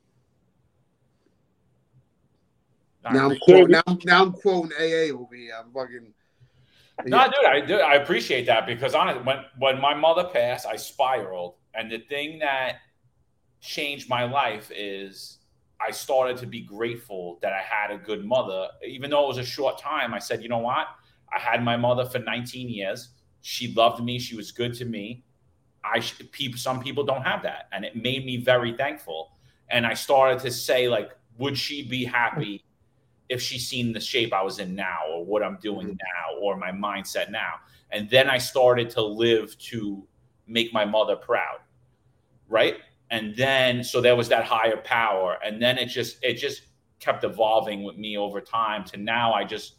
now I'm, quote, now, now I'm quoting AA over here. I'm fucking. No, dude, I do. I appreciate that because honestly, when when my mother passed, I spiraled, and the thing that changed my life is I started to be grateful that I had a good mother. Even though it was a short time, I said, you know what? I had my mother for 19 years. She loved me. She was good to me. I people, some people don't have that, and it made me very thankful. And I started to say, like, would she be happy if she seen the shape I was in now, or what I'm doing mm-hmm. now, or my mindset now? And then I started to live to make my mother proud, right? and then so there was that higher power and then it just it just kept evolving with me over time to now i just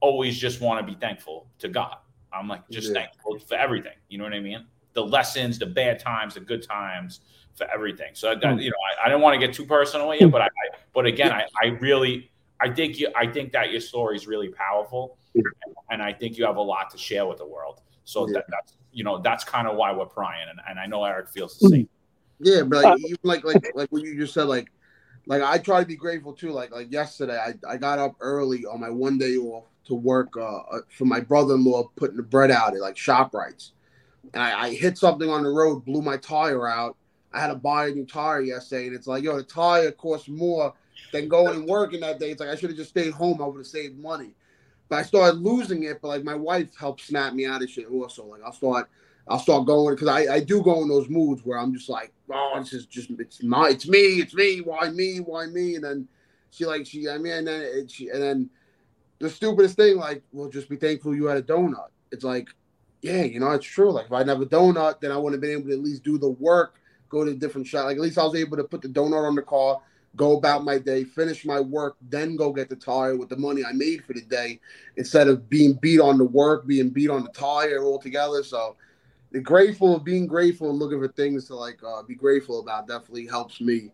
always just want to be thankful to god i'm like just yeah. thankful for everything you know what i mean the lessons the bad times the good times for everything. So that, you know i, I don't want to get too personal with you but i, I but again I, I really i think you i think that your story is really powerful and, and i think you have a lot to share with the world. So yeah. that, that's you know that's kind of why we're prying and, and i know eric feels the same. Yeah, but like, even like like like what you just said, like like I try to be grateful too. Like like yesterday, I, I got up early on my one day off to work uh, uh for my brother-in-law putting the bread out at like Shoprites, and I, I hit something on the road, blew my tire out. I had to buy a new tire yesterday, and it's like yo, the tire costs more than going and working that day. It's like I should have just stayed home. I would have saved money. But I started losing it. But like my wife helped snap me out of shit also. Like I'll start I'll start going because I, I do go in those moods where I'm just like, oh, it's just, just it's my it's me, it's me, why me, why me? And then she like she I mean and then it, she and then the stupidest thing, like, well, just be thankful you had a donut. It's like, yeah, you know, it's true. Like if have a donut, then I wouldn't have been able to at least do the work, go to a different shop. Like at least I was able to put the donut on the car, go about my day, finish my work, then go get the tire with the money I made for the day, instead of being beat on the work, being beat on the tire altogether. So the grateful being grateful and looking for things to like uh, be grateful about definitely helps me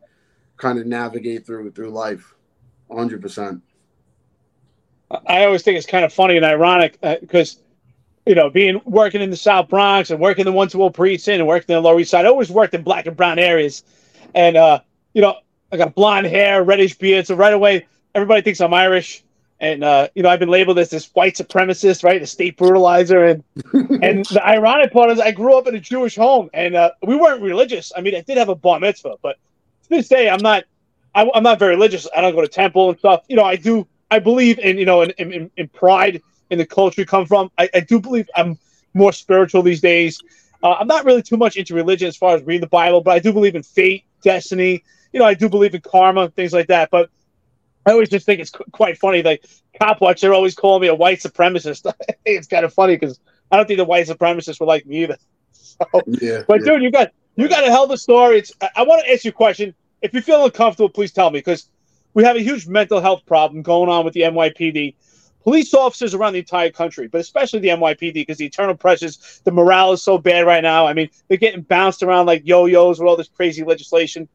kind of navigate through through life 100% i always think it's kind of funny and ironic because uh, you know being working in the south bronx and working in the one two precinct and working in the lower east side i always worked in black and brown areas and uh you know i got blonde hair reddish beard so right away everybody thinks i'm irish and uh, you know I've been labeled as this white supremacist, right, a state brutalizer, and and the ironic part is I grew up in a Jewish home, and uh, we weren't religious. I mean, I did have a bar mitzvah, but to this day, I'm not. I, am not very religious. I don't go to temple and stuff. You know, I do. I believe in you know in in, in pride in the culture you come from. I, I do believe I'm more spiritual these days. Uh, I'm not really too much into religion as far as reading the Bible, but I do believe in fate, destiny. You know, I do believe in karma, things like that. But I always just think it's quite funny. Like cop watch, they're always calling me a white supremacist. it's kind of funny because I don't think the white supremacists were like me either. So, yeah, but yeah. dude, you got you got a hell of a story. It's, I, I want to ask you a question. If you feel uncomfortable, please tell me because we have a huge mental health problem going on with the NYPD. Police officers around the entire country, but especially the NYPD because the internal pressures, the morale is so bad right now. I mean, they're getting bounced around like yo-yos with all this crazy legislation.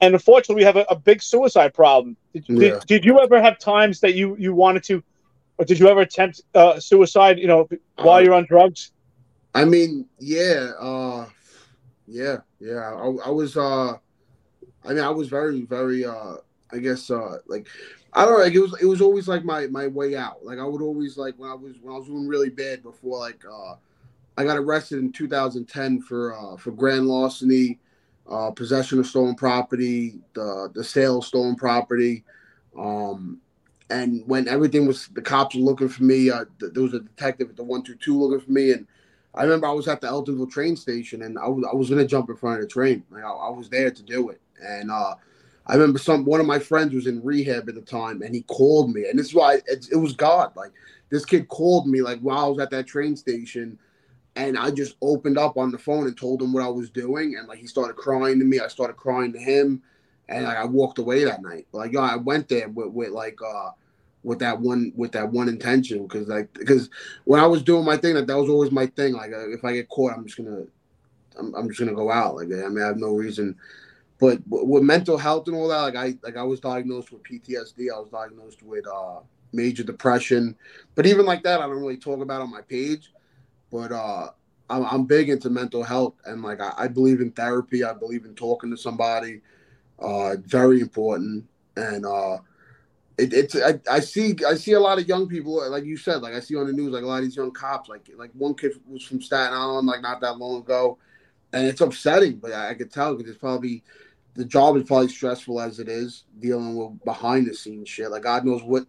and unfortunately, we have a, a big suicide problem. Did, yeah. did, did, you ever have times that you you wanted to, or did you ever attempt uh, suicide? You know, while uh, you're on drugs. I mean, yeah, uh, yeah, yeah. I, I was, uh, I mean, I was very, very, uh, I guess, uh, like, I don't know, like it was, it was always like my my way out. Like I would always like when I was when I was doing really bad before, like, uh, I got arrested in 2010 for uh for grand larceny uh, possession of stolen property, the the sale of stolen property. Um, and when everything was, the cops were looking for me. Uh, th- there was a detective at the one two two looking for me, and I remember I was at the Eltingville train station, and I was I was gonna jump in front of the train. Like I, I was there to do it, and uh, I remember some one of my friends was in rehab at the time, and he called me, and this is why it, it was God. Like this kid called me like while I was at that train station and I just opened up on the phone and told him what I was doing, and like he started crying to me. I started crying to him, and like, I walked away that night. Like, yo, I went there with, with like uh with that one with that one intention because like because when I was doing my thing, that that was always my thing. Like, uh, if I get caught, I'm just gonna I'm, I'm just gonna go out. Like, I mean, I have no reason. But with mental health and all that, like I like I was diagnosed with PTSD. I was diagnosed with uh major depression. But even like that, I don't really talk about on my page but uh, I'm, I'm big into mental health and like I, I, believe in therapy. I believe in talking to somebody. Uh, very important. And uh, it, it's I, I see I see a lot of young people like you said like I see on the news like a lot of these young cops like like one kid was from Staten Island like not that long ago, and it's upsetting. But I, I could tell because it's probably the job is probably stressful as it is dealing with behind the scenes shit. Like God knows what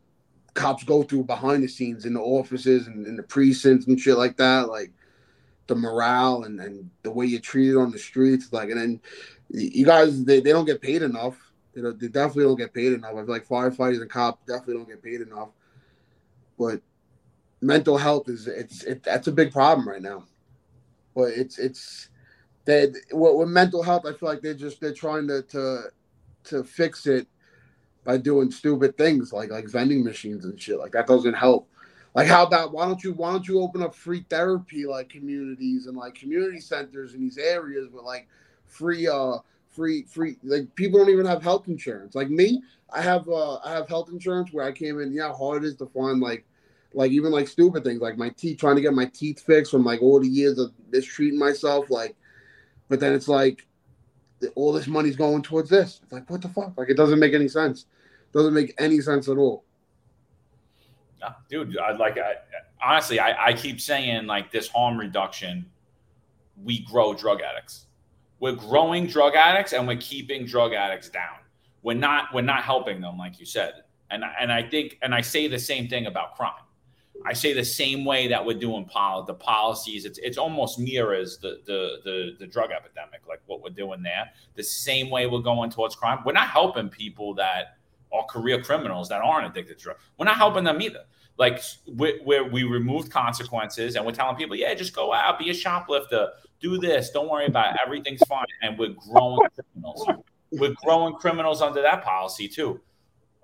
cops go through behind the scenes in the offices and in the precincts and shit like that. Like the morale and, and the way you're treated on the streets. Like, and then you guys, they, they don't get paid enough. Know, they definitely don't get paid enough. I feel like firefighters and cops definitely don't get paid enough. But mental health is it's it, that's a big problem right now. But it's it's that with, with mental health, I feel like they're just they're trying to to to fix it by doing stupid things like like vending machines and shit. Like that doesn't help. Like how about why don't you why don't you open up free therapy like communities and like community centers in these areas with like free uh free free like people don't even have health insurance. Like me, I have uh I have health insurance where I came in, know how hard it is to find like like even like stupid things like my teeth trying to get my teeth fixed from like all the years of mistreating myself like but then it's like all this money's going towards this. It's like, what the fuck? Like, it doesn't make any sense. It doesn't make any sense at all. dude, I like, I, honestly, I, I keep saying like this harm reduction, we grow drug addicts. We're growing drug addicts and we're keeping drug addicts down. We're not, we're not helping them, like you said. And, and I think, and I say the same thing about crime I say the same way that we're doing pol- the policies. It's it's almost mirrors the, the the the drug epidemic, like what we're doing there. The same way we're going towards crime. We're not helping people that are career criminals that aren't addicted to drugs. We're not helping them either. Like where we removed consequences and we're telling people, yeah, just go out, be a shoplifter, do this, don't worry about it. everything's fine. And we're growing criminals. We're growing criminals under that policy too.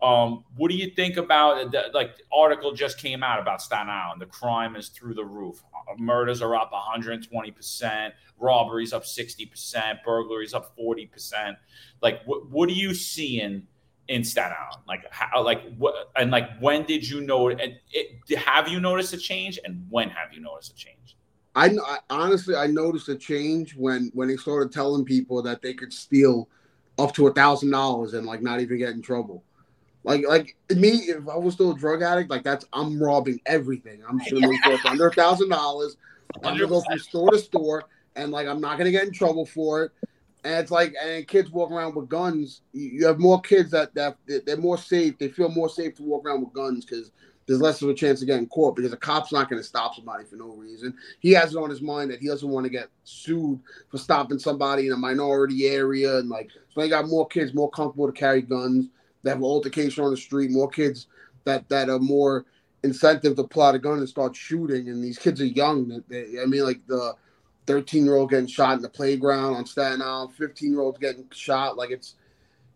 Um, what do you think about the, like the article just came out about Staten Island? The crime is through the roof. Uh, murders are up 120 percent, robberies up 60 percent, burglaries up 40 percent. Like, what what are you seeing in Staten Island? Like, how, like what and like when did you know? it, have you noticed a change, and when have you noticed a change? I, I honestly I noticed a change when when they started telling people that they could steal up to a thousand dollars and like not even get in trouble. Like like me, if I was still a drug addict, like that's I'm robbing everything. I'm just gonna make under a thousand dollars. I'm gonna go from store to store, and like I'm not gonna get in trouble for it. And it's like, and kids walk around with guns. You have more kids that that they're more safe. They feel more safe to walk around with guns because there's less of a chance of getting caught because a cop's not going to stop somebody for no reason. He has it on his mind that he doesn't want to get sued for stopping somebody in a minority area, and like so they got more kids more comfortable to carry guns that have altercation on the street, more kids that that are more incentive to pull out a gun and start shooting. And these kids are young. They, I mean, like the 13 year old getting shot in the playground on Staten Island, 15 year olds getting shot. Like it's,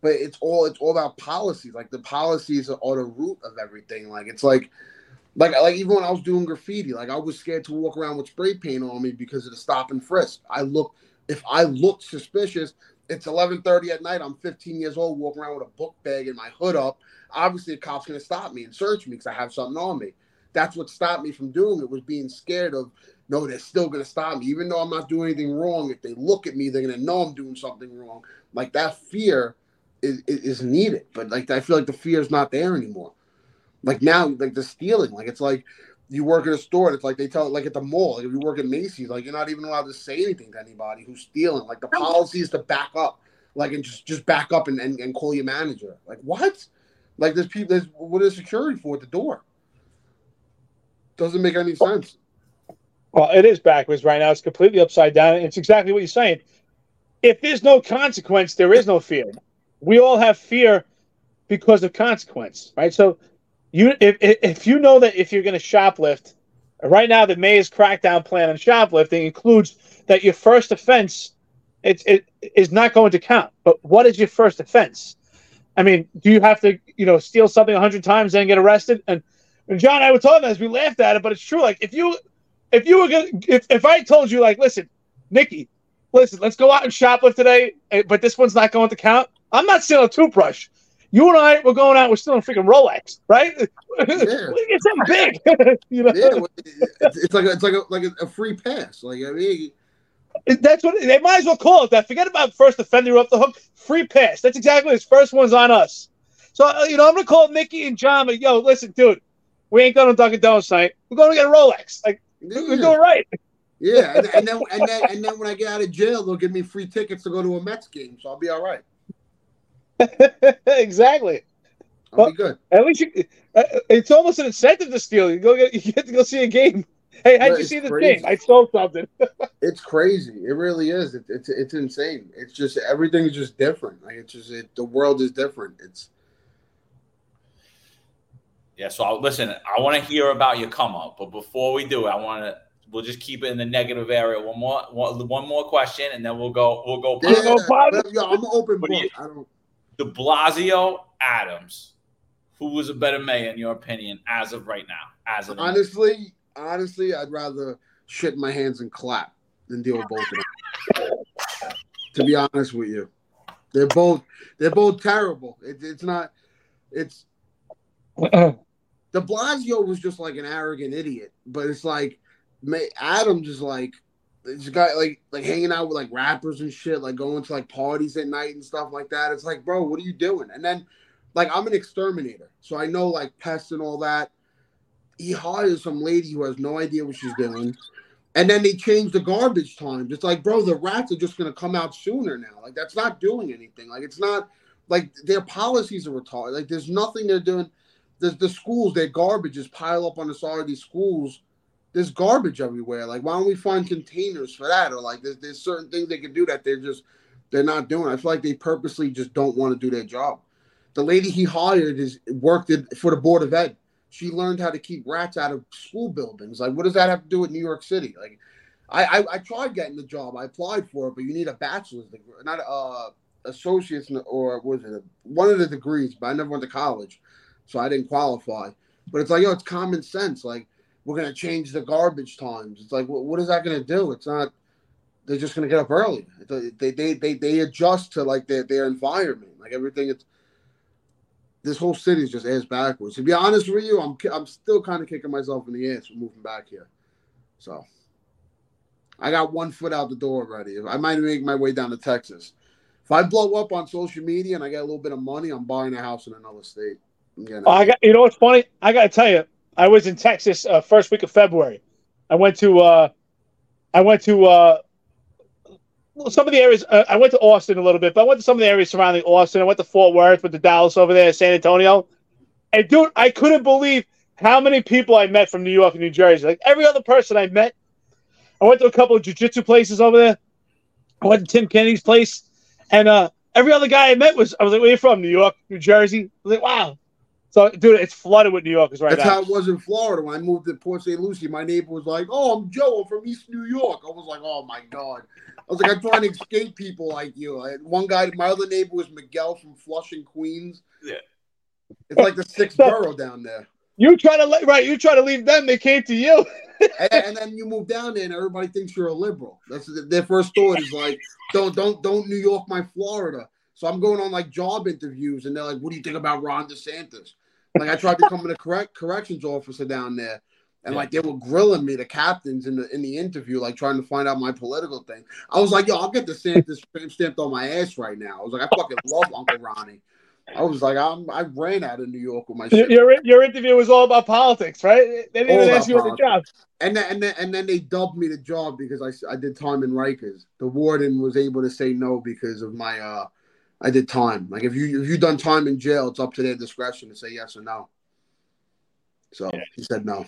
but it's all it's all about policies. Like the policies are the root of everything. Like it's like, like like even when I was doing graffiti, like I was scared to walk around with spray paint on me because of the stop and frisk. I look if I looked suspicious, It's 11:30 at night. I'm 15 years old, walking around with a book bag and my hood up. Obviously, the cop's gonna stop me and search me because I have something on me. That's what stopped me from doing it was being scared of. No, they're still gonna stop me, even though I'm not doing anything wrong. If they look at me, they're gonna know I'm doing something wrong. Like that fear is, is needed, but like I feel like the fear is not there anymore. Like now, like the stealing, like it's like you work at a store. It's like they tell, like at the mall, like if you work at Macy's, like you're not even allowed to say anything to anybody who's stealing. Like the policy is to back up, like and just just back up and, and, and call your manager. Like what? Like there's people. There's what is security for at the door? Doesn't make any sense. Well, it is backwards right now. It's completely upside down. It's exactly what you're saying. If there's no consequence, there is no fear. We all have fear because of consequence, right? So you if if you know that if you're going to shoplift, right now the mayor's crackdown plan on shoplifting includes that your first offense it, it is not going to count. But what is your first offense? I mean, do you have to you know steal something hundred times and get arrested? And, and John I were talking as we laughed at it, but it's true. Like if you if you were gonna if, if I told you like, listen, Nicky, listen, let's go out and shoplift today, eh, but this one's not going to count. I'm not stealing a toothbrush. You and I, we're going out. We're still in freaking Rolex, right? Yeah. it's something big. you know? Yeah, it's like a, it's like a, like a free pass. Like I mean, that's what they might as well call it. That forget about first offender off the hook. Free pass. That's exactly his first one's on us. So uh, you know, I'm gonna call Mickey and John. But yo, listen, dude, we ain't going to Dunkin' Donuts tonight. We're going to get a Rolex. Like yeah. we're doing right. Yeah, and, and, then and then and then when I get out of jail, they'll give me free tickets to go to a Mets game, so I'll be all right. exactly. I'll well, be good. At least you, uh, it's almost an incentive to steal. You go get you get to go see a game. Hey, how'd you see the game? I stole something. it's crazy. It really is. It, it's it's insane. It's just everything is just different. Like it's just it, the world is different. It's yeah. So I'll, listen, I want to hear about your come up, but before we do, I want to. We'll just keep it in the negative area. One more, one, one more question, and then we'll go. We'll go. Yeah, yeah, yeah I'm open book. I don't. De Blasio Adams, who was a better mayor in your opinion as of right now? As of honestly, honestly, I'd rather shit my hands and clap than deal with both of them. to be honest with you, they're both they're both terrible. It, it's not. It's. De Blasio was just like an arrogant idiot, but it's like Adams is like this guy like like hanging out with like rappers and shit, like going to like parties at night and stuff like that. It's like, bro, what are you doing? And then like I'm an exterminator, so I know like pests and all that. He hires some lady who has no idea what she's doing. And then they change the garbage times. It's like, bro, the rats are just gonna come out sooner now. Like that's not doing anything. Like it's not like their policies are retarded. Like there's nothing they're doing. There's the schools, their garbage is pile up on the side of these schools there's garbage everywhere. Like, why don't we find containers for that? Or like, there's, there's certain things they can do that they're just they're not doing. I feel like they purposely just don't want to do their job. The lady he hired is worked for the board of ed. She learned how to keep rats out of school buildings. Like, what does that have to do with New York City? Like, I I, I tried getting the job. I applied for it, but you need a bachelor's degree, not a uh, associate's or was it one of the degrees. But I never went to college, so I didn't qualify. But it's like, yo, it's common sense. Like we're going to change the garbage times. It's like, what, what is that going to do? It's not. They're just going to get up early. They they they they adjust to like their their environment. Like everything. It's this whole city is just ass backwards. To be honest with you, I'm I'm still kind of kicking myself in the ass for moving back here. So I got one foot out the door already. I might make my way down to Texas. If I blow up on social media and I get a little bit of money, I'm buying a house in another state. Oh, I got you know what's funny? I got to tell you, I was in Texas uh, first week of February. I went to uh, I went to uh, some of the areas. Uh, I went to Austin a little bit, but I went to some of the areas surrounding Austin. I went to Fort Worth, went to Dallas over there, San Antonio. And dude, I couldn't believe how many people I met from New York and New Jersey. Like every other person I met. I went to a couple of jujitsu places over there. I went to Tim Kennedy's place, and uh, every other guy I met was I was like, "Where you from? New York, New Jersey?" I was like, "Wow, so, dude, it's flooded with New Yorkers right That's now. how it was in Florida when I moved to Port St. Lucie. My neighbor was like, "Oh, I'm Joe. I'm from East New York." I was like, "Oh my god." I was like, "I'm trying to escape people like you." I one guy, my other neighbor was Miguel from Flushing, Queens. Yeah, it's like the sixth borough down there. You try to right. You try to leave them. They came to you. and, and, then you move down there, and everybody thinks you're a liberal. That's their first thought is like, don't don't don't New York my Florida. So I'm going on like job interviews, and they're like, "What do you think about Ron DeSantis?" Like I tried to come in a correct corrections officer down there, and like they were grilling me, the captains in the in the interview, like trying to find out my political thing. I was like, "Yo, I'll get DeSantis stamped on my ass right now." I was like, "I fucking love Uncle Ronnie." I was like, I'm, I ran out of New York with my shit. Your your interview was all about politics, right? They didn't all even ask you the job. And then, and then and then they dubbed me the job because I, I did time in Rikers. The warden was able to say no because of my uh I did time. Like if you if you done time in jail, it's up to their discretion to say yes or no. So yeah. he said no.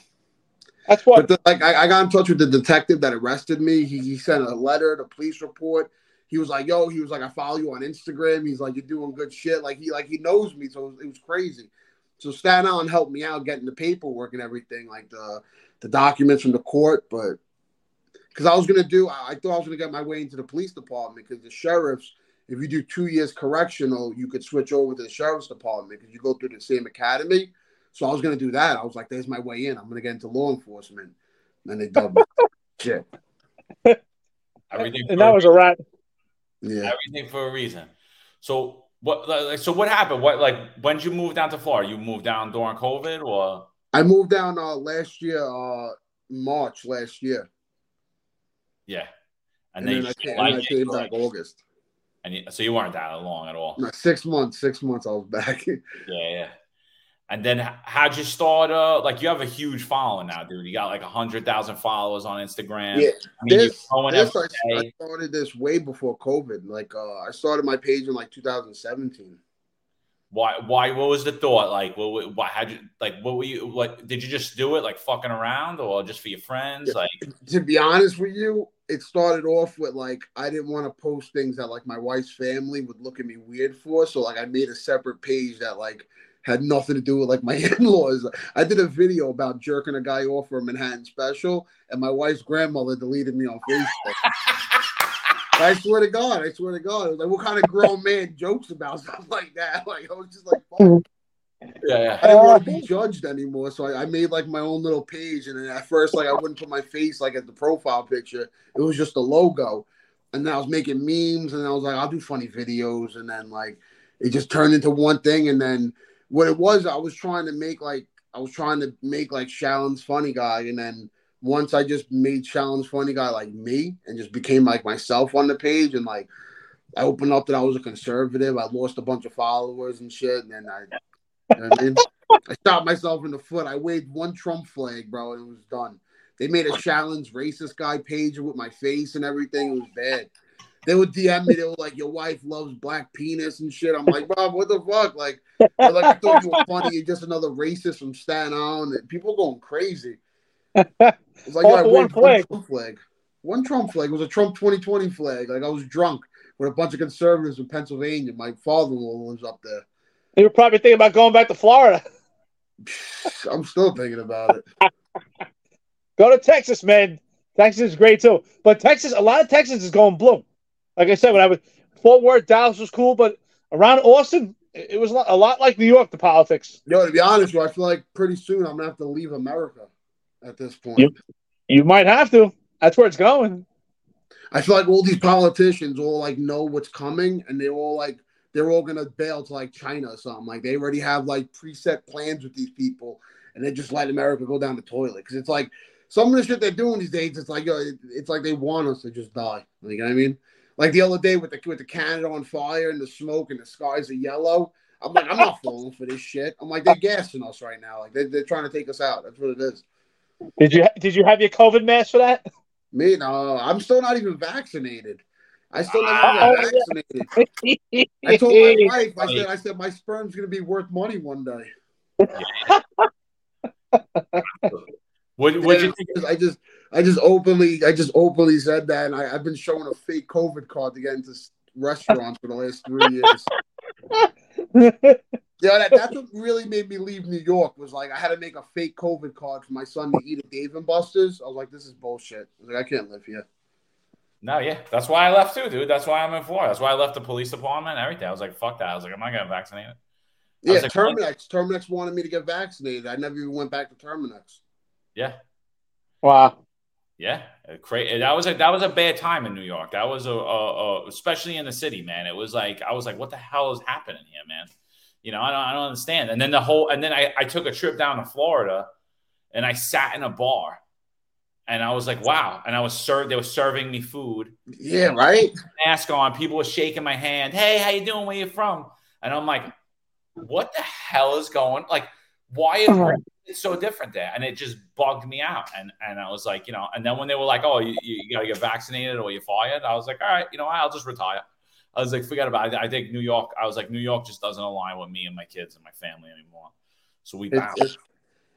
That's what. The, like I, I, got in touch with the detective that arrested me. He, he sent a letter, the police report. He was like, "Yo," he was like, "I follow you on Instagram." He's like, "You're doing good shit." Like he like he knows me, so it was, it was crazy. So Staten Island helped me out getting the paperwork and everything, like the the documents from the court. But because I was gonna do, I, I thought I was gonna get my way into the police department because the sheriffs if you do two years correctional, you could switch over to the sheriff's department because you go through the same academy. So I was going to do that. I was like, there's my way in. I'm going to get into law enforcement. And they dubbed me. Shit. Everything and that was a rat. Yeah. Everything for a reason. So what? Like, so what happened? What like when did you move down to Florida? You moved down during COVID, or I moved down uh, last year, uh, March last year. Yeah, and, and then, then I came, and I came back August. And you, so you weren't that long at all. No, six months. Six months I was back. yeah, yeah. And then how'd you start? Uh, like you have a huge following now, dude. You got like a hundred thousand followers on Instagram. Yeah, I mean, this, this I, I, started this way before COVID. Like uh, I started my page in like 2017. Why? Why? What was the thought? Like, what? Why? How'd you like? What were you like? Did you just do it like fucking around, or just for your friends? Like, to be honest with you, it started off with like I didn't want to post things that like my wife's family would look at me weird for. So like I made a separate page that like had nothing to do with like my in-laws. I did a video about jerking a guy off for a Manhattan special, and my wife's grandmother deleted me on Facebook. I swear to God, I swear to God, like, what kind of grown man jokes about stuff like that? Like I was just like, Fuck. Yeah, yeah. I didn't want to oh. be judged anymore, so I, I, made like my own little page. And then at first, like I wouldn't put my face like at the profile picture; it was just a logo. And then I was making memes, and I was like, I'll do funny videos. And then like it just turned into one thing. And then what it was, I was trying to make like I was trying to make like Shaolin's funny guy, and then once I just made Shaolin's funny guy like me, and just became like myself on the page, and like I opened up that I was a conservative. I lost a bunch of followers and shit, and then I you know I mean? I shot myself in the foot. I waved one Trump flag, bro, and it was done. They made a Shaolin's racist guy page with my face and everything. It was bad. They would DM me. They were like, "Your wife loves black penis and shit." I'm like, "Bob, what the fuck?" Like, like I thought you were funny. You're just another racist from Staten Island. People going crazy. It's like, oh, I waved one Trump flag. One Trump flag it was a Trump 2020 flag. Like I was drunk with a bunch of conservatives in Pennsylvania. My father-in-law lives up there. You're probably thinking about going back to Florida. I'm still thinking about it. Go to Texas, man. Texas is great too. But Texas, a lot of Texas is going blue. Like I said, when I was Fort Worth, Dallas was cool, but around Austin, it was a lot like New York, the politics. Yo, to be honest with you, I feel like pretty soon I'm gonna have to leave America at this point. You, you might have to. That's where it's going. I feel like all these politicians all like know what's coming, and they all like they're all gonna bail to like China or something. Like they already have like preset plans with these people, and they just let America go down the toilet because it's like some of the shit they're doing these days. It's like yo, it's like they want us to just die. Like, you know what I mean? Like the other day with the with the Canada on fire and the smoke and the skies are yellow. I'm like, I'm not falling for this shit. I'm like, they're gassing us right now. Like they're, they're trying to take us out. That's what it is. Did you did you have your COVID mask for that? Me, no. I'm still not even vaccinated. I still never uh, got oh, vaccinated. I told my wife, I said, I said, my sperm's gonna be worth money one day. what would you think? I just, I just openly, I just openly said that, and I, have been showing a fake COVID card to get into restaurants for the last three years. yeah, that, that's what really made me leave New York. Was like I had to make a fake COVID card for my son to eat at Dave and Buster's. I was like, this is bullshit. I was like, I can't live here. No, yeah, that's why I left too, dude. That's why I'm in Florida. That's why I left the police department and everything. I was like, fuck that. I was like, I'm not getting vaccinated. Yeah, like, Terminix. Terminix wanted me to get vaccinated. I never even went back to Terminix. Yeah. Wow. Yeah, crazy. That was a that was a bad time in New York. That was a, a, a, especially in the city, man. It was like I was like, what the hell is happening here, man? You know, I don't I don't understand. And then the whole and then I I took a trip down to Florida, and I sat in a bar, and I was like, wow. And I was served. They were serving me food. Yeah, right. Mask on. People were shaking my hand. Hey, how you doing? Where you from? And I'm like, what the hell is going? Like, why is uh-huh it's so different there, and it just bugged me out. And and I was like, you know, and then when they were like, oh, you, you got to get vaccinated or you're fired, I was like, all right, you know, I'll just retire. I was like, forget about it. I think New York. I was like, New York just doesn't align with me and my kids and my family anymore. So we bounced. It's, it's,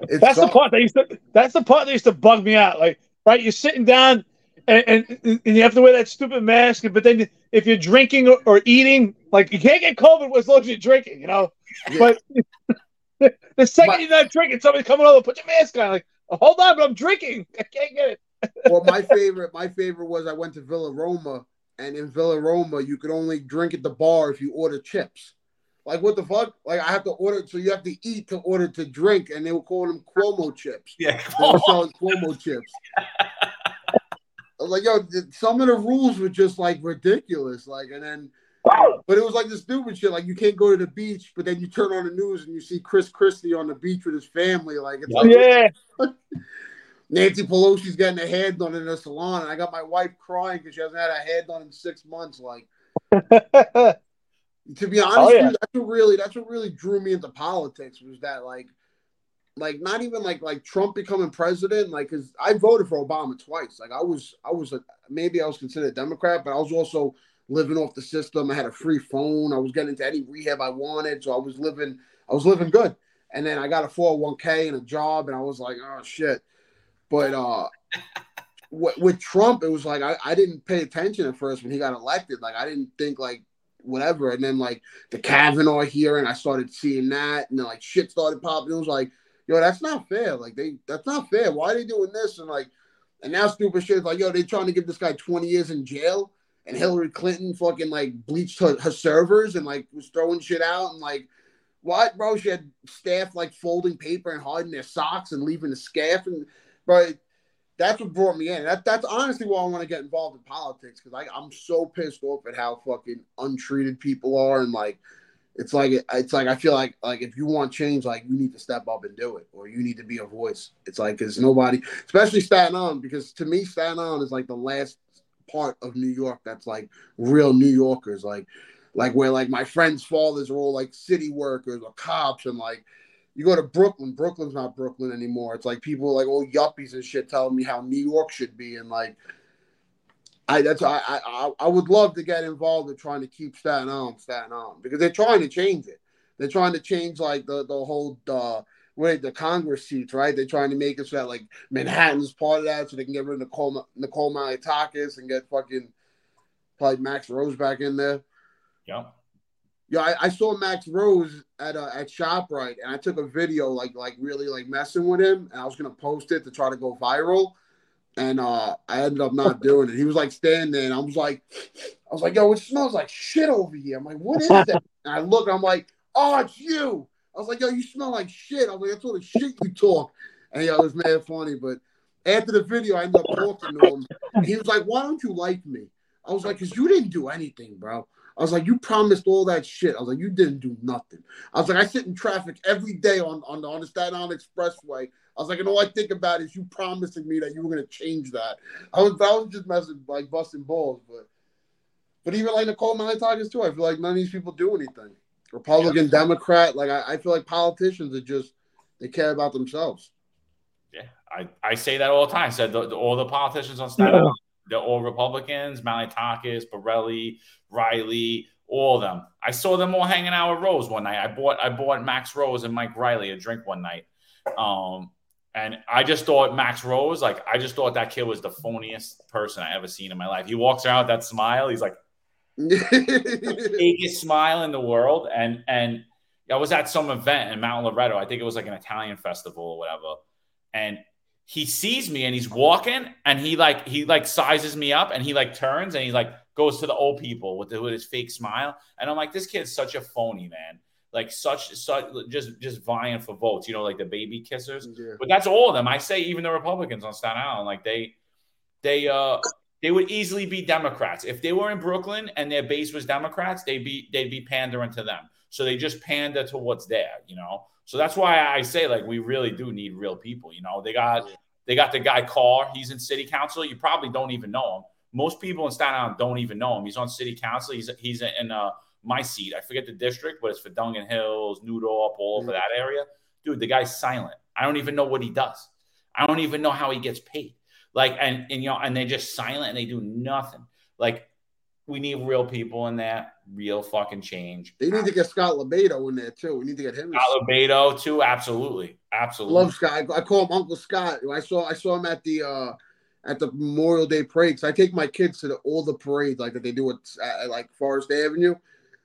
that's the part that used to. That's the part that used to bug me out. Like, right, you're sitting down. And, and, and you have to wear that stupid mask. But then, if you're drinking or, or eating, like you can't get COVID as long as you're drinking, you know. Yeah. But the second my, you're not drinking, somebody's coming over, put your mask on. Like, oh, hold on, but I'm drinking. I can't get it. well, my favorite, my favorite was I went to Villa Roma, and in Villa Roma, you could only drink at the bar if you order chips. Like what the fuck? Like I have to order, so you have to eat to order to drink, and they were calling them Cuomo chips. Yeah, they were selling Cuomo chips. I was like, yo, some of the rules were just like ridiculous. Like, and then but it was like this stupid shit. Like you can't go to the beach, but then you turn on the news and you see Chris Christie on the beach with his family. Like it's like, yeah. Nancy Pelosi's getting a head done in a salon, and I got my wife crying because she hasn't had a head done in six months. Like, to be honest, oh, yeah. that's what really that's what really drew me into politics was that like, like not even like like Trump becoming president. Like, because I voted for Obama twice. Like, I was I was a, maybe I was considered a Democrat, but I was also living off the system. I had a free phone. I was getting into any rehab I wanted. So I was living, I was living good. And then I got a 401k and a job, and I was like, oh shit. But uh with, with Trump, it was like I, I didn't pay attention at first when he got elected. Like I didn't think like whatever. And then like the Kavanaugh hearing, I started seeing that, and then like shit started popping. It was like, yo, that's not fair. Like they that's not fair. Why are they doing this? And like and now stupid shit is like, yo, they trying to give this guy 20 years in jail and Hillary Clinton fucking like bleached her, her servers and like was throwing shit out and like what, bro? She had staff like folding paper and hiding their socks and leaving the scarf and but that's what brought me in. That that's honestly why I want to get involved in politics because I I'm so pissed off at how fucking untreated people are and like it's like it's like I feel like like if you want change, like you need to step up and do it, or you need to be a voice. It's like because nobody, especially Staten Island, because to me Staten Island is like the last part of New York that's like real New Yorkers, like like where like my friends' fathers are all like city workers or cops, and like you go to Brooklyn, Brooklyn's not Brooklyn anymore. It's like people like old yuppies and shit telling me how New York should be, and like I that's I I I would love to get involved in trying to keep Staten Island Staten Island because they're trying to change it. They're trying to change like the the whole uh wait the Congress seats, right? They're trying to make it so that like Manhattan's part of that, so they can get rid of Nicole Nicole Malliotakis and get fucking probably Max Rose back in there. Yeah. Yeah, I, I, saw Max Rose at uh, at Shoprite, and I took a video like like really like messing with him, and I was gonna post it to try to go viral, and uh I ended up not doing it. He was like standing there, and I was like, I was like, yo, it smells like shit over here. I'm like, what is that? and I look, I'm like, oh, it's you. I was like, yo, you smell like shit. I was like, that's all the shit you talk. And yo, it was mad funny. But after the video, I ended up talking to him. He was like, why don't you like me? I was like, because you didn't do anything, bro. I was like, you promised all that shit. I was like, you didn't do nothing. I was like, I sit in traffic every day on, on, the, on the Staten Island Expressway. I was like, and all I think about is you promising me that you were gonna change that. I was I was just messing like busting balls, but but even like Nicole Malliotakis too, I feel like none of these people do anything. Republican, yeah. Democrat. Like I, I, feel like politicians are just they care about themselves. Yeah, I, I say that all the time. Said the, the, all the politicians on Staten Island, they're all Republicans. Malliotakis, Borelli, Reilly, all of them. I saw them all hanging out with Rose one night. I bought I bought Max Rose and Mike Reilly a drink one night. Um, and I just thought Max Rose, like I just thought that kid was the phoniest person I ever seen in my life. He walks around with that smile. He's like, biggest smile in the world. And and I was at some event in Mount Loretto. I think it was like an Italian festival or whatever. And he sees me and he's walking and he like he like sizes me up and he like turns and he like goes to the old people with, the, with his fake smile. And I'm like, this kid's such a phony, man. like such such just just vying for votes. You know, like the baby kissers. Yeah. But that's all of them. I say even the Republicans on Staten Island, like they they uh they would easily be Democrats if they were in Brooklyn and their base was Democrats. They'd be they'd be pandering to them. So they just pander to what's there. You know. So that's why I say like we really do need real people. You know, they got they got the guy Carr. He's in city council. You probably don't even know him. Most people in Staten Island don't even know him. He's on city council. He's he's in uh, my seat. I forget the district, but it's for Dungan Hills, New Dorp, all over that area. Dude, the guy's silent. I don't even know what he does. I don't even know how he gets paid. Like, and and you know, and they're just silent and they do nothing. Like, we need real people in that, real fucking change. They need to get Scott LoBaido in there too. We need to get him. Scott LoBaido too, absolutely, absolutely. Love Scott. I, call him Uncle Scott. I saw I saw him at the uh at the Memorial Day parade. 'cause I take my kids to the, all the parades like that they do at, at like Forest Avenue.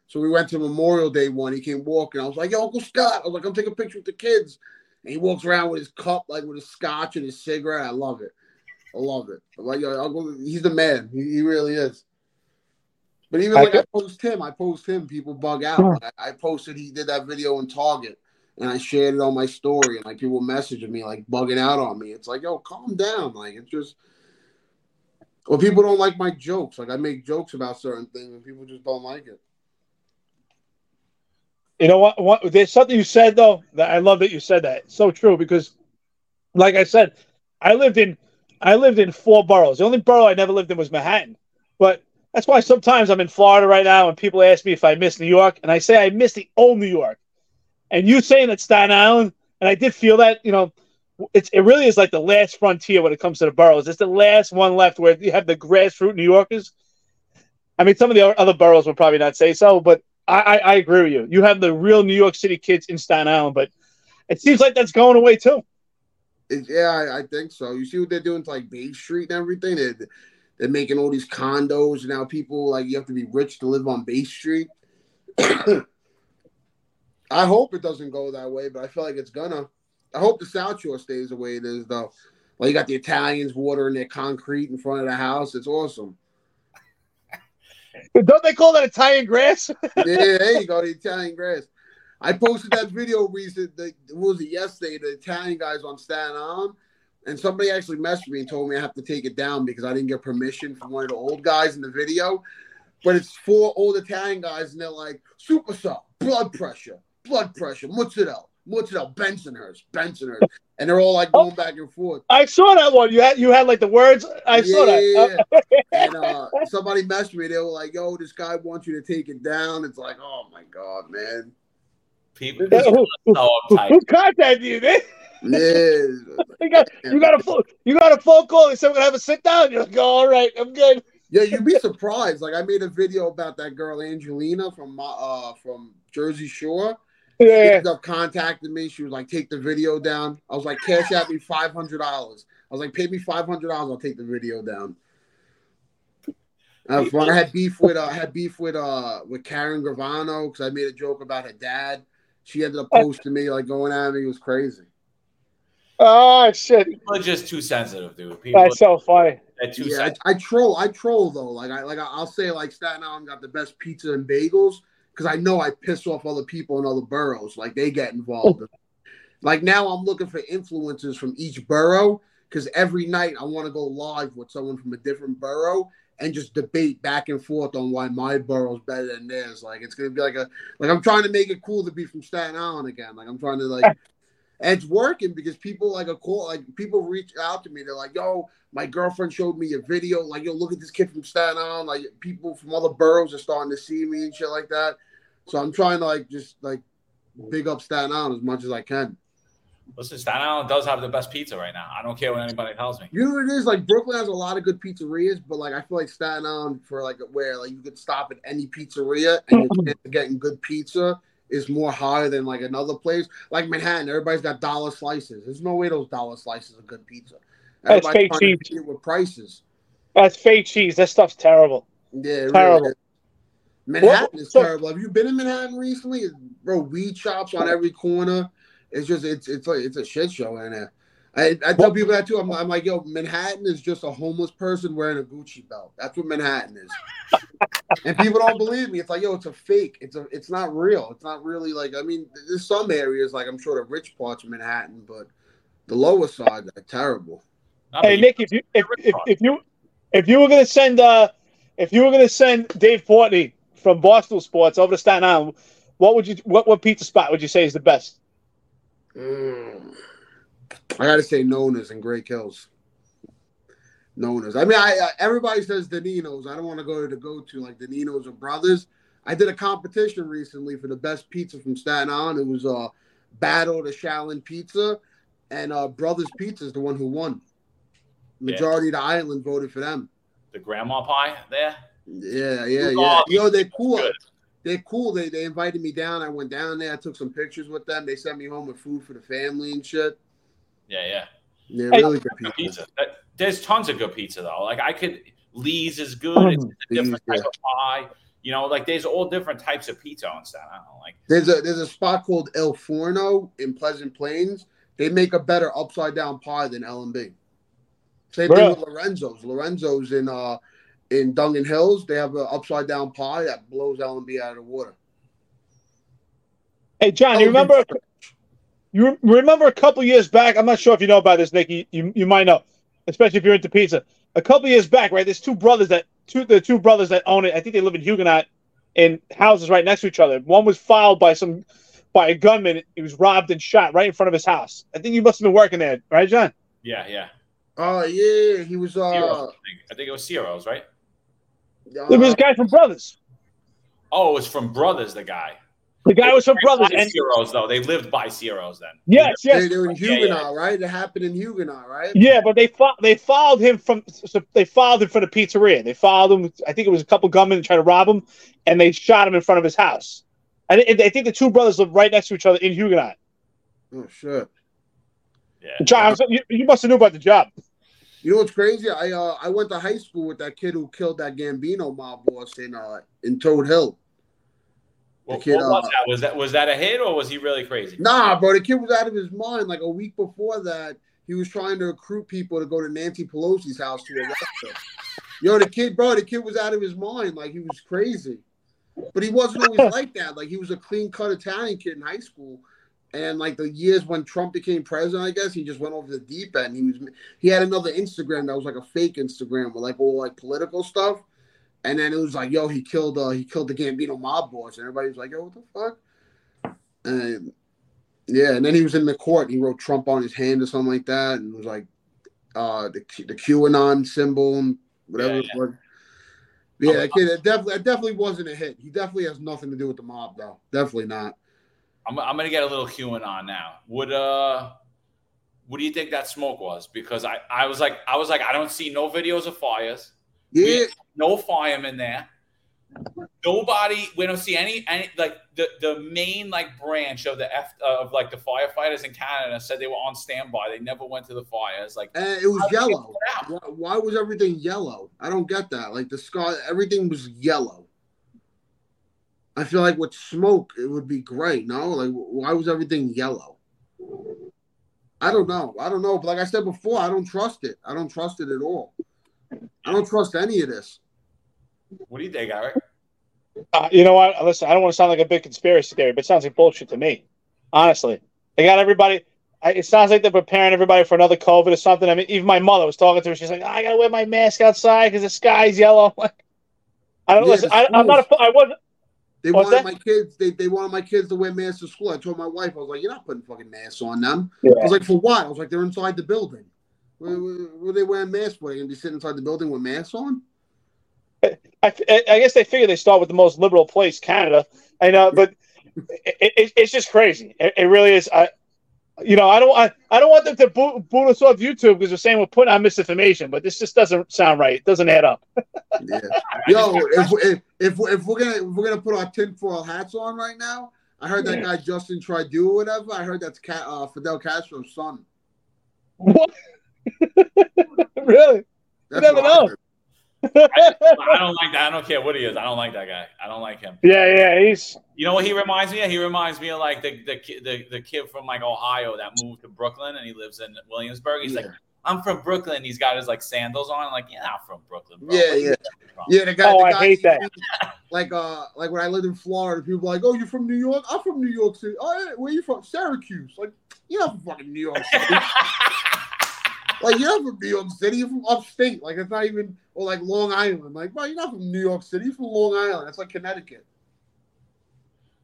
So we went to Memorial Day one. He came walking. I was like, "Yo, Uncle Scott." I was like, "I'm taking a picture with the kids." And he walks around with his cup, like with his scotch and his cigarette. I love it. I love it. I'm like, yo, Uncle, he's the man. He, he really is. But even I like I post him, I post him. People bug out. Like, I posted he did that video in Target, and I shared it on my story, and like people messaging me like bugging out on me. It's like, yo, calm down. Like it's just. Well, people don't like my jokes. Like I make jokes about certain things, and people just don't like it. You know what, what? There's something you said though that I love that you said that. It's so true because, like I said, I lived in I lived in four boroughs. The only borough I never lived in was Manhattan. But that's why sometimes I'm in Florida right now, and people ask me if I miss New York, and I say I miss the old New York. And you saying that Staten Island, and I did feel that. You know, it's it really is like the last frontier when it comes to the boroughs. It's the last one left where you have the grassroots New Yorkers. I mean, some of the other boroughs would probably not say so, but I, I, I agree with you. You have the real New York City kids in Staten Island, but it seems like that's going away too. It, yeah, I, I think so. You see what they're doing to like Bay Street and everything. They're, they're making all these condos and now. People like you have to be rich to live on Bay Street. I hope it doesn't go that way, but I feel like it's gonna. I hope the South Shore stays the way it is, though. Like you got the Italians watering their concrete in front of the house. It's awesome. Don't they call that Italian grass? yeah, there you go, the Italian grass. I posted that video recent. The, what was it yesterday? The Italian guys on Staten Island, and somebody actually messaged me and told me I have to take it down because I didn't get permission from one of the old guys in the video. But it's four old Italian guys, and they're like super salt, blood pressure, blood pressure, mozzarella, mozzarella, Bensonhurst, Bensonhurst, and they're all like going back and forth. I saw that one. You had you had like the words. I saw that. Yeah. and uh, somebody messaged me. They were like, "Yo, this guy wants you to take it down." It's like, oh my god, man. People who, who- so who- who contacted you, man? Yeah. You got you got a phone you got a phone call. They said we're gonna have a sit down. You're like, oh, all right, I'm good. Yeah, you'd be surprised. Like I made a video about that girl Angelina from my uh from Jersey Shore. She Yeah, ended up contacting me. She was like, "Take the video down." I was like, "Cash out me five hundred dollars." I was like, "Pay me five hundred dollars. I'll take the video down." I, I had beef with uh, I had beef with uh with Karen Gravano because I made a joke about her dad. She ended up posting me like going at me. It was crazy. Oh shit, People are just too sensitive, dude. People that's so funny. too Yeah, sensitive. I, I troll. I troll though. Like I like I'll say like Staten Island got the best pizza and bagels because I know I piss off other people in other boroughs. Like they get involved. Oh. like now I'm looking for influencers from each borough because every night I want to go live with someone from a different borough and just debate back and forth on why my borough's better than theirs. Like it's gonna be like a like I'm trying to make it cool to be from Staten Island again. Like I'm trying to like. And it's working because people like a call like people reach out to me. They're like, "Yo, my girlfriend showed me a video. Like, yo, look at this kid from Staten Island. Like, people from other boroughs are starting to see me and shit like that. So I'm trying to like just like big up Staten Island as much as I can. Listen, Staten Island does have the best pizza right now. I don't care what anybody tells me. You know what it is? Like Brooklyn has a lot of good pizzerias, but like I feel like Staten Island for like where like you could stop at any pizzeria and your chance of getting good pizza is more higher than like another place. Like Manhattan, everybody's got dollar slices. There's no way those dollar slices are good pizza. That's fake trying to with prices. That's fake cheese. That stuff's terrible. Yeah, it Terrible. Really is. Manhattan Well, is so- terrible. Have you been in Manhattan recently? Bro, weed shops on every corner. It's just it's it's like it's a shit show in there. I, I tell people that too. I'm, I'm like, yo, Manhattan is just a homeless person wearing a Gucci belt. That's what Manhattan is. and people don't believe me. It's like, yo, it's a fake. It's a, it's not real. It's not really like. I mean, there's some areas like I'm sure the rich parts of Manhattan, but the lower side are terrible. Hey Nick, if you if, if, if you if you were gonna send uh if you were gonna send Dave Portnoy from Barstool Sports over to Staten Island, what would you what what pizza spot would you say is the best? Mm. I gotta say Nona's and Great Kills. Nona's. I mean, I, I everybody says Denino's. I don't want to go to the go-to like Denino's or Brothers. I did a competition recently for the best pizza from Staten Island. It was a uh, battle to Shaolin Pizza, and uh, Brothers Pizza is the one who won. Majority yeah. of the island voted for them. The grandma pie there. Yeah, yeah, yeah. Yo, they're cool. Good. They're cool. They they invited me down. I went down there. I took some pictures with them. They sent me home with food for the family and shit. Yeah, yeah. Yeah, really good pizza. pizza. There's tons of good pizza though. Like I could Lee's is good. It's a different type of pie. You know, like there's all different types of pizza on Staten Island. Like there's a there's a spot called El Forno in Pleasant Plains. They make a better upside down pie than L and B. Same Bro. thing with Lorenzo's. Lorenzo's in uh in Dungan Hills, they have an upside down pie that blows L and B out of the water. Hey John, you remember you remember a couple years back? I'm not sure if you know about this, Nicky. You you might know, especially if you're into pizza. A couple years back, right? There's two brothers that two the two brothers that own it. I think they live in Huguenot, in houses right next to each other. One was filed by some by a gunman. He was robbed and shot right in front of his house. I think you must have been working there, right, John? Yeah, yeah. Oh uh, yeah, he was. Uh, I, think. I think it was Ciro's, right? Uh, there was a guy from Brothers. Oh, it was from Brothers. The guy. The guy was from Brothers. And Ciro's, though. They lived by Ciro's then. Yes, yes. They, they were in Huguenot, yeah, yeah. right? It happened in Huguenot, right? Yeah, but they fo- they followed him from. So they followed him from the pizzeria. They followed him. I think it was a couple gunmen trying to rob him, and they shot him in front of his house. And I think the two brothers lived right next to each other in Huguenot. Oh shit! Yeah, John, you, you must have knew about the job. You know what's crazy? I uh, I went to high school with that kid who killed that Gambino mob boss in uh in Todt Hill. Well, kid, what was uh, that? Was that was that a hit or was he really crazy? Nah, bro. The kid was out of his mind. Like a week before that, he was trying to recruit people to go to Nancy Pelosi's house to arrest her. Yo, the kid, bro, the kid was out of his mind. Like he was crazy. But he wasn't always like that. Like he was a clean cut Italian kid in high school. And like the years when Trump became president, I guess he just went over the deep end. He was he had another Instagram that was like a fake Instagram with like all like political stuff. And then it was like, yo, he killed uh he killed the Gambino mob boss, and everybody was like, yo, what the fuck? And yeah, and then he was in the court. he wrote Trump on his hand or something like that, and it was like uh the the QAnon symbol and whatever yeah, yeah. it was. Yeah, kid, it definitely, it definitely wasn't a hit. He definitely has nothing to do with the mob, though. Definitely not. I'm, I'm gonna get a little QAnon now. Would uh, what do you think that smoke was? Because I, I was like, I was like, I don't see no videos of fires. Yeah, no firemen there. Nobody, we don't see any, any like the the main like branch of the F uh, of like the firefighters in Canada said they were on standby. They never went to the fires. Like uh, it was yellow. Why, why was everything yellow? I don't get that. Like the sky, everything was yellow. I feel like with smoke it would be great. No, like why was everything yellow? I don't know. I don't know. But like I said before, I don't trust it. I don't trust it at all. I don't trust any of this. What do you think, Eric? Uh, you know what? Listen, I don't want to sound like a big conspiracy theory, but it sounds like bullshit to me. Honestly, they got everybody. I, it sounds like they're preparing everybody for another COVID or something. I mean, even my mother was talking to her. She's like, "I gotta wear my mask outside because the sky's yellow." I don't yeah, listen. I, am not. A, I wasn't. They What's wanted that? my kids. They, they wanted my kids to wear masks to school. I told my wife, I was like, "You're not putting fucking masks on them." Yeah. I was like, "For what?" I was like, "They're inside the building. Were, were they wearing masks? Were they gonna be sitting inside the building with masks on?" I, I, I guess they figure they start with the most liberal place, Canada. I know, but it, it, it's just crazy. It, it really is. I, you know, I don't, I, I don't want them to boot, boot us off YouTube because they're saying we're putting out misinformation, but this just doesn't sound right. It doesn't add up. yeah. Yo, if, if, if, if, we're gonna if we're gonna put our tinfoil hats on right now, I heard that guy Justin Trudeau or whatever. I heard that's uh, Fidel Castro's son. What? really? That's you never know. I, I, don't like that. I don't care what he is. I don't like that guy. I don't like him. Yeah, yeah, he's You know what he reminds me of? He reminds me of like the the the, the kid from like Ohio that moved to Brooklyn and he lives in Williamsburg. He's yeah. like, I'm from Brooklyn. He's got his like sandals on. I'm like, yeah, I'm from Brooklyn. Bro. Yeah, yeah, yeah. The guy. Oh, the guy, I hate that. Like, uh, like when I lived in Florida, people were like, "Oh, you're from New York? I'm from New York City. Oh, yeah, where you from? Syracuse. Like, you're not from fucking New York City. like, you're not from New York City. You're from upstate. Like, it's not even or like Long Island. Like, bro, you're not from New York City. You're from Long Island. That's like Connecticut.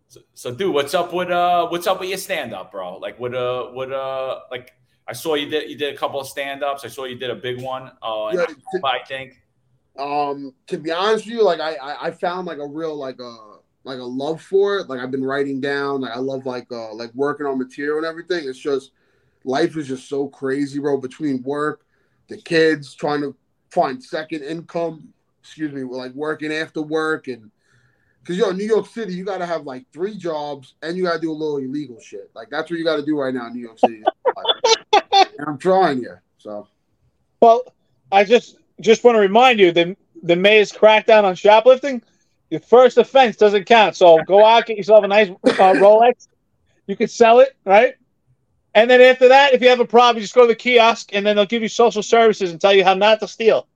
So, so, dude, what's up with uh, what's up with your stand up, bro? Like, what uh, what uh, like I saw you did you did a couple of stand ups. I saw you did a big one. Uh, yeah, to, I think. Um, to be honest with you, like I, I, I found like a real like a uh, like a love for it. Like I've been writing down. Like I love like uh like working on material and everything. It's just life is just so crazy, bro. Between work, the kids, trying to find second income. Excuse me, like working after work and because yo, in New York City, you got to have like three jobs and you got to do a little illegal shit. Like that's what you got to do right now in New York City. I'm trying you. So, well, I just just want to remind you that the mayor's crackdown on shoplifting. Your first offense doesn't count. So go out, get yourself a nice uh, Rolex. You can sell it, right? And then after that, if you have a problem, you just go to the kiosk, and then they'll give you social services and tell you how not to steal.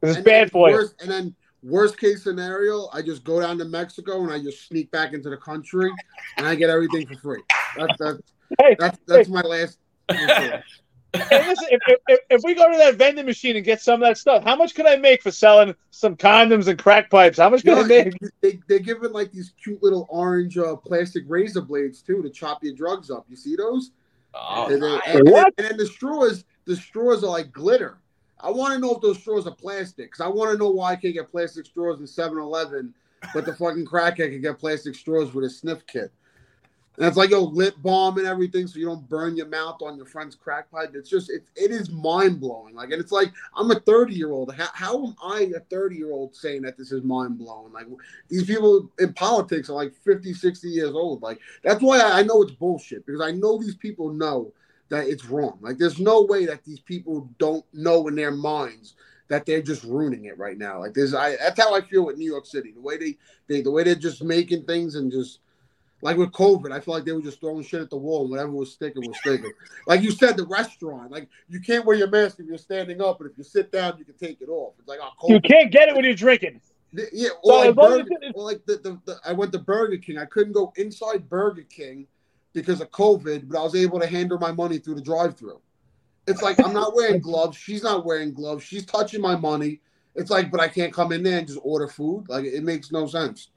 Because it's bad for you. And then worst case scenario, I just go down to Mexico and I just sneak back into the country, and I get everything for free. That's that's hey, that's, that's hey. my last hey, listen, if, if, if, we go to that vending machine and get some of that stuff, how much could I make for selling some condoms and crack pipes? How much could you know, I make? They, they're giving like these cute little orange uh, plastic razor blades too to chop your drugs up. You see those? Oh, and, then, and, what? and then the straws, the straws are like glitter. I want to know if those straws are plastic because I want to know why I can't get plastic straws in 7 Eleven, but the fucking crackhead can get plastic straws with a sniff kit. And it's like yo lip balm and everything, so you don't burn your mouth on your friend's crack pipe. It's just it, it is mind blowing. Like, and it's like I'm a 30 year old. How, how am I a 30 year old saying that this is mind blowing? Like these people in politics are like 50, 60 years old. Like that's why I, I know it's bullshit because I know these people know that it's wrong. Like there's no way that these people don't know in their minds that they're just ruining it right now. Like this, I that's how I feel with New York City. The way they, they the way they're just making things and just like with COVID, I feel like they were just throwing shit at the wall and whatever was sticking was sticking. like you said, the restaurant, like you can't wear your mask if you're standing up, but if you sit down, you can take it off. It's like oh, COVID. you can't get it when you're drinking. Yeah, or, like, Burger, or like the, the, the, I went to Burger King. I couldn't go inside Burger King because of COVID, but I was able to handle my money through the drive-through. It's like I'm not wearing gloves. She's not wearing gloves. She's touching my money. It's like, but I can't come in there and just order food. Like it makes no sense.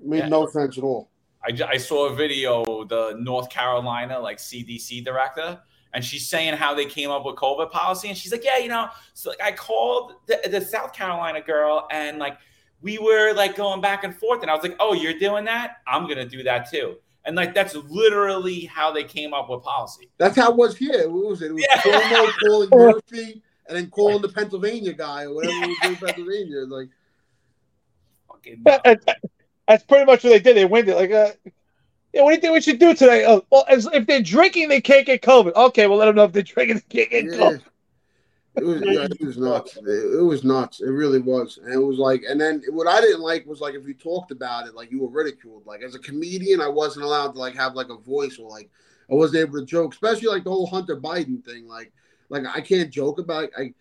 It made yeah. no sense at all. I, I saw a video, the North Carolina like CDC director, and she's saying how they came up with COVID policy, and she's like, yeah, you know, so like I called the, the South Carolina girl, and like we were like going back and forth, and I was like, oh, you're doing that? I'm gonna do that too. And like that's literally how they came up with policy. That's how it was here. What was it? It was yeah. Cuomo calling Murphy and then calling the Pennsylvania guy or whatever yeah. was in Pennsylvania. Like, fucking uh, that's pretty much what they did. They went it like, uh, yeah, what do you think we should do today? Oh, well, as, if they're drinking, they can't get COVID. Okay, well, let them know if they're drinking, they can't get yeah. COVID. It was, yeah, it was nuts. It, it, was nuts. It really was. And it was like, and then what I didn't like was like if you talked about it, like you were ridiculed. Like as a comedian, I wasn't allowed to like have like a voice or like I wasn't able to joke, especially like the whole Hunter Biden thing. Like, like I can't joke about. I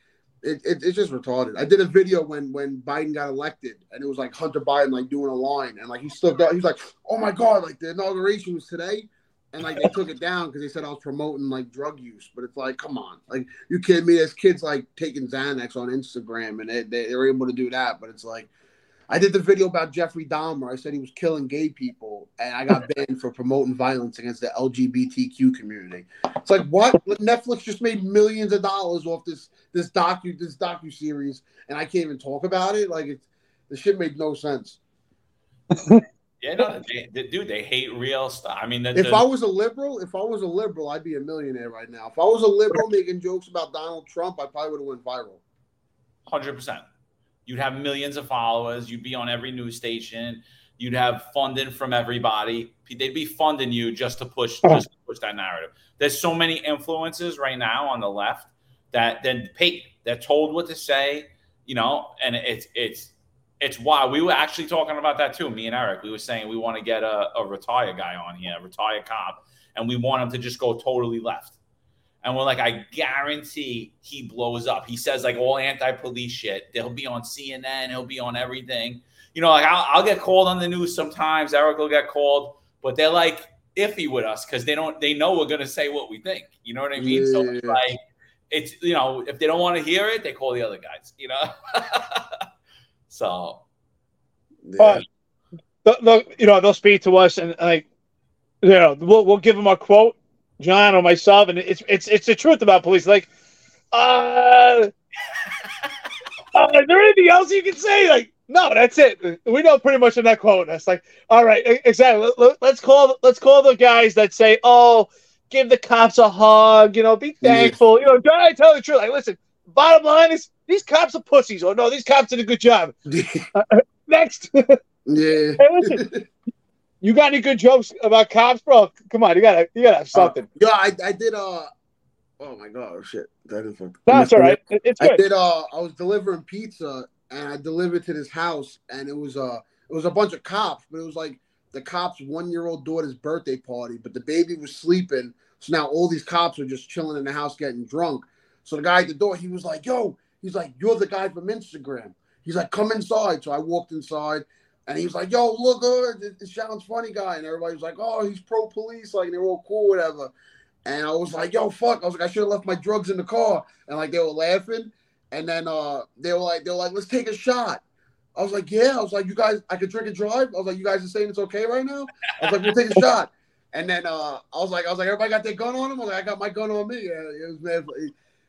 it, it, it's just retarded. I did a video when when Biden got elected, and it was like Hunter Biden like doing a line, and like he stood up. He's like, "Oh my god!" Like the inauguration was today, and like they took it down because they said I was promoting like drug use. But it's like, come on, like you kidding me? There's kids like taking Xanax on Instagram, and they, they they're able to do that. But it's like, I did the video about Jeffrey Dahmer. I said he was killing gay people, and I got banned for promoting violence against the LGBTQ community. It's like what? Netflix just made millions of dollars off this this docu this docu series, and I can't even talk about it. Like it's the shit made no sense. yeah, no, they, they, dude, they hate real stuff. I mean, the, if the, I was a liberal, if I was a liberal, I'd be a millionaire right now. If I was a liberal making jokes about Donald Trump, I probably would have went viral. Hundred percent. You'd have millions of followers. You'd be on every news station. You'd have funding from everybody. They'd be funding you just to push just to push that narrative. There's so many influences right now on the left that then pay they're told what to say, you know, and it's it's it's why we were actually talking about that too. Me and Eric, we were saying we want to get a, a retire guy on here, a retired cop, and we want him to just go totally left. And we're like, I guarantee he blows up. He says like all anti-police shit. They'll be on CNN. He'll be on everything. You know, like I'll, I'll get called on the news sometimes. Eric will get called, but they're like iffy with us because they don't. They know we're gonna say what we think. You know what I mean? Yeah. So it's like it's you know if they don't want to hear it, they call the other guys. You know. so Yeah. They'll- they'll- you know, they'll speak to us and like, you know, we'll we'll give them a quote, John or myself, and it's it's it's the truth about police. Like, uh, uh is there anything else you can say? Like, no, that's it. We know pretty much in that quote. That's like, all right, exactly. Let- Let's call let's call the guys that say, oh, give the cops a hug. You know, be Yeah. thankful. You know, John, I tell the truth. Like, listen. Bottom line is, these cops are pussies. Or no, these cops did a good job. Next. yeah. Hey, listen, you got any good jokes about cops, bro? Come on, you gotta, you gotta have something. Yeah, I, I did. Uh, oh my god, shit, that is. fuck- That's all right. It- It's I did. Uh, I was delivering pizza, and I delivered to this house, and it was uh, it was a bunch of cops, but it was like the cops' one year old daughter's birthday party, but the baby was sleeping, so now all these cops are just chilling in the house getting drunk. So the guy at the door, he was like, "Yo," he's like, "You're the guy from Instagram." He's like, "Come inside." So I walked inside. And he was like, "Yo, look, uh, this- sounds funny, guy." And everybody was like, "Oh, he's pro police, like they're all cool, whatever." And I was like, "Yo, fuck!" I was like, "I should have left my drugs in the car." And like they were laughing. And then uh, they were like, they were like, "Let's take a shot." I was like, "Yeah." I was like, "You guys, I could drink and drive." I was like, "You guys are saying it's okay right now?" I was like, "We'll take a shot." And then uh, I was like, I was like, everybody got their gun on them. I was like, I got my gun on me. Yeah, it was mad.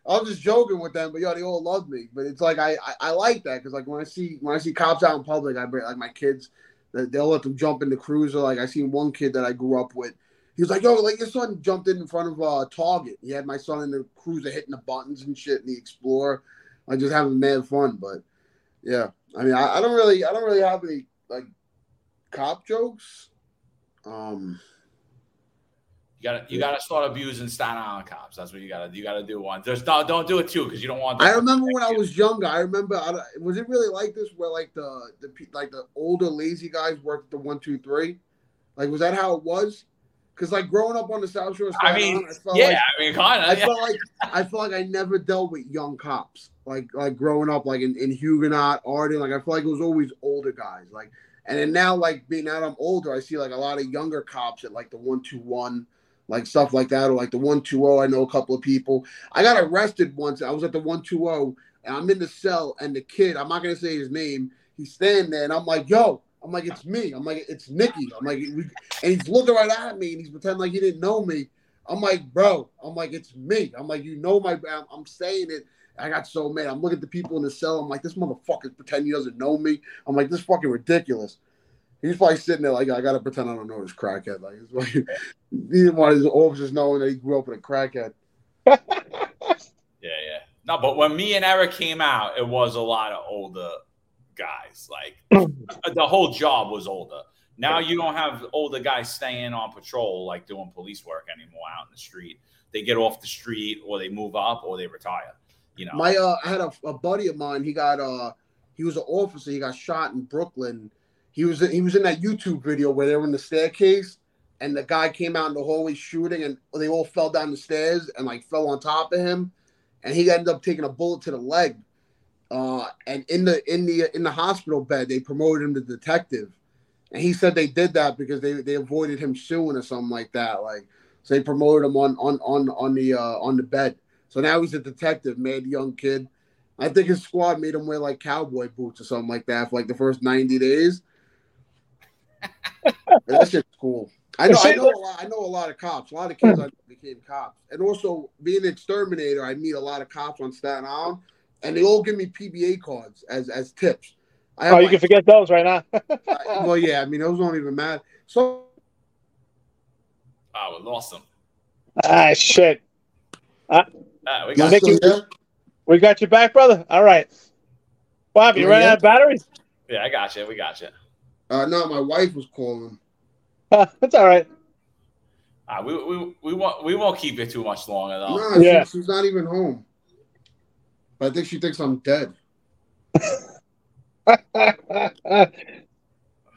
I was just joking with them, but yo, they all love me. But it's like I I, I like that because like when I see when I see cops out in public, I bring like my kids, they- they'll let them jump in the cruiser. Like I seen one kid that I grew up with. He was like, "Yo, like your son jumped in in front of uh, Target. He had my son in the cruiser hitting the buttons and shit in the Explorer. I just having mad fun, but yeah, I mean, I, I don't really, I don't really have any like cop jokes. Um, you gotta you gotta start abusing Staten Island cops. That's what you gotta you gotta do one. There's no don't do it too because you don't want. I remember when I was younger. I remember, I, was it really like this where like the the like the older lazy guys worked at the one two three? Like, was that how it was? Because like growing up on the South Shore, of I Staten mean, Island, I felt yeah, like I mean, kind of. I of. felt like I felt like I never dealt with young cops. Like like growing up, like in, in Huguenot, Arden, like I feel like it was always older guys. Like and then now, like being now that I'm older, I see like a lot of younger cops at like the one two one, like stuff like that, or like the one two zero. I know a couple of people. I got arrested once. I was at the one two zero, and I'm in the cell, and the kid, I'm not gonna say his name. He's standing there, and I'm like, yo. I'm like, it's me. I'm like, it's Nicky. I'm like, and he's looking right at me, and he's pretending like he didn't know me. I'm like, bro. I'm like, it's me. I'm like, you know my. I'm, saying it. I got so mad. I'm looking at the people in the cell. I'm like, this motherfucker pretending he doesn't know me. I'm like, this fucking ridiculous. He's probably sitting there like, I gotta pretend I don't know this crackhead. Like, it's like he didn't want his officers knowing that he grew up with a crackhead. Yeah, yeah. No, but when me and Eric came out, it was a lot of older guys. Like the whole job was older. Now you don't have older guys staying on patrol like doing police work anymore out in the street. They get off the street or they move up or they retire. You know. My uh, I had a, a buddy of mine. He got uh, he was an officer. He got shot in Brooklyn. He was he was in that YouTube video where they were in the staircase, and the guy came out in the hallway shooting, and they all fell down the stairs and like fell on top of him, and he ended up taking a bullet to the leg. Uh, and in the in the in the hospital bed, they promoted him to detective, and he said they did that because they they avoided him suing or something like that. Like so, they promoted him on on on on the uh, on the bed. So now he's a detective, mad young kid. I think his squad made him wear like cowboy boots or something like that for like the first 90 days. That shit's cool. I know, I know, a lot, I know a lot of cops. A lot of kids I became cops, and also being an exterminator, I meet a lot of cops on Staten Island, and they all give me PBA cards as as tips. I Oh, you my- can forget those right now. I- well, yeah, I mean those don't even matter. So oh, we lost them. ah, shit. Ah, we got Nick- We got you back, brother. All right. Bob, you Yeah, running out of batteries? yeah, I got you. We got you. Uh, no, my wife was calling. That's all right. Uh, we, we, we won't we won't keep it too much longer though. Nah, Yeah. she, she's not even home. I think she thinks I'm dead.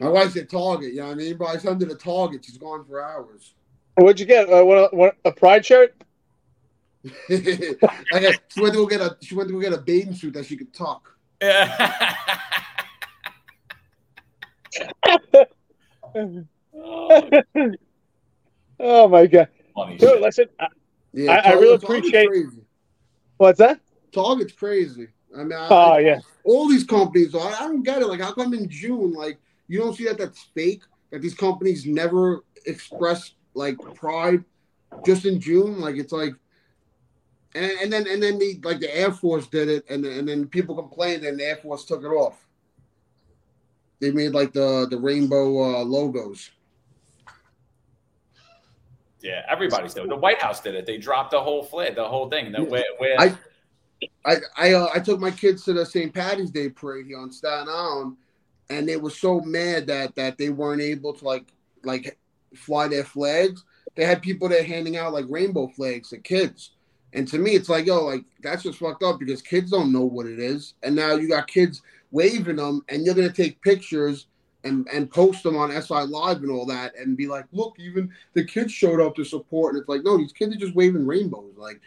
My wife's at Target, you know what I mean? But I send her to Target. She's gone for hours. What'd you get? Uh, what, what, a pride shirt? I got, she went to go get a she went to go get a bathing suit that she could tuck. Yeah. Oh my god, Funny dude! Listen, I, Yeah, I- I really appreciate- crazy. what's that? Target's crazy. I mean, I, Oh I- yeah, all these companies. I, I don't get it. Like, how come in June, like, you don't see that that's fake? That these companies never express like pride just in June. Like, it's like, and, and then and then the like the Air Force did it, and and then people complained, and the Air Force took it off. They made like the the rainbow uh, logos. Yeah, everybody's doing. it. The White House did it. They dropped the whole flag, the whole thing. The, Yeah. where, where, I- I I uh, I took my kids to the St. Patty's Day parade here on Staten Island, and they were so mad that that they weren't able to like like fly their flags. They had people there handing out like rainbow flags to kids, and to me, it's like yo, like that's just fucked up because kids don't know what it is, and now you got kids waving them, and you're gonna take pictures. And, and post them on SI Live and all that, and be like, look, even the kids showed up to support. And it's like, no, these kids are just waving rainbows. Like,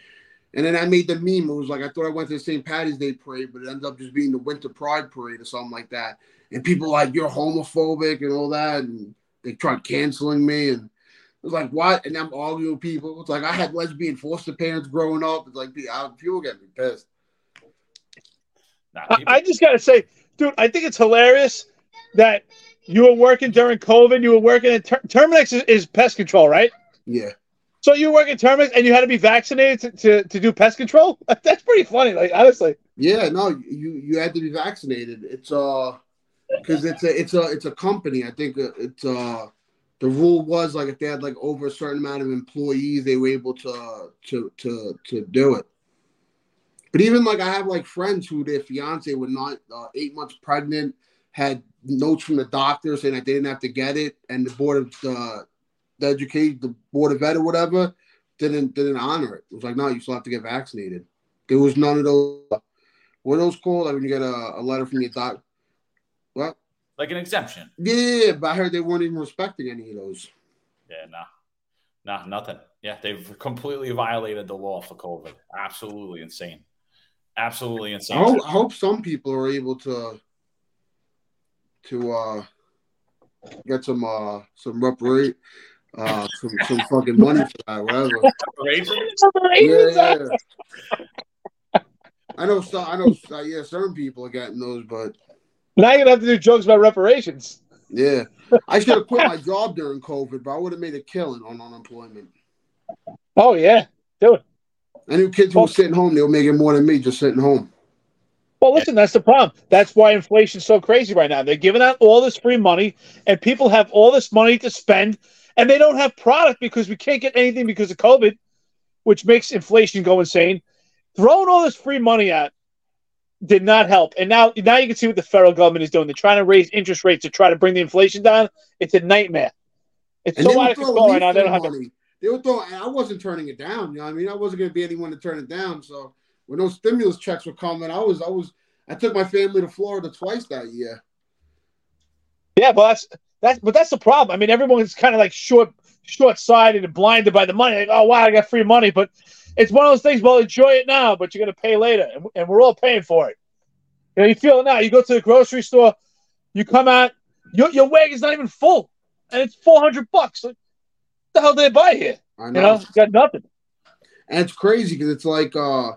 and then I made the meme. It was like I thought I went to the St. Patty's Day parade, but it ended up just being the Winter Pride parade or something like that. And people like you're homophobic and all that, and they tried canceling me. And it was like what? And I'm arguing with people. It's like I had lesbian foster parents growing up. It's like I- people get me pissed. Nah, I, people- I just gotta say, dude, I think it's hilarious that you were working during COVID. You were working at Ter- Terminix is, is pest control, right? Yeah, So you were working at Terminix and you had to be vaccinated to, to, to do pest control. That's pretty funny. Like honestly, yeah. No, you you had to be vaccinated. It's uh because it's a it's a it's a company. I think uh, it's uh the rule was like if they had like over a certain amount of employees, they were able to to to to do it. But even like I have like friends who their fiance were not uh, eight months pregnant, had notes from the doctor saying that they didn't have to get it, and the board of uh, the education, the board of ed or whatever, didn't didn't honor it. It was like, no, you still have to get vaccinated. There was none of those. What are those called? Like when you get a, a letter from your doc. Well, like an exemption. yeah, but I heard they weren't even respecting any of those. Yeah, nah, nah, nothing. Yeah, they've completely violated the law for COVID. Absolutely insane. Absolutely I insane. hope, I hope some people are able to to uh get some uh some reparate uh some some fucking money for that, whatever. Yeah, yeah. I know some I know uh, yeah, certain people are getting those, but now you're gonna have to do jokes about reparations. yeah. I should have quit my job during COVID, but I would have made a killing on unemployment. Oh yeah, do it. I knew kids who were sitting home, they were making more than me just sitting home. Well, listen, that's the problem. That's why inflation's so crazy right now. They're giving out all this free money, and people have all this money to spend, and they don't have product because we can't get anything because of COVID, which makes inflation go insane. Throwing all this free money out did not help, and now now you can see what the federal government is doing. They're trying to raise interest rates to try to bring the inflation down. It's a nightmare. It's And so out of control right now. They don't have money. They were throwing, I wasn't turning it down. You know I mean? I wasn't going to be anyone to turn it down. So when those stimulus checks were coming, I was, I was, I took my family to Florida twice that year. Yeah, but that's that's but that's the problem. I mean, everyone's kind of like short short sighted and blinded by the money. Like, oh wow, I got free money, but it's one of those things. Well, enjoy it now, but you're gonna pay later, and, and we're all paying for it. You know, you feel it now. You go to the grocery store, you come out, your your wagon's not even full, and it's four hundred bucks. Like, the hell did they buy here? I You know, know, got nothing. and it's crazy because it's like, uh,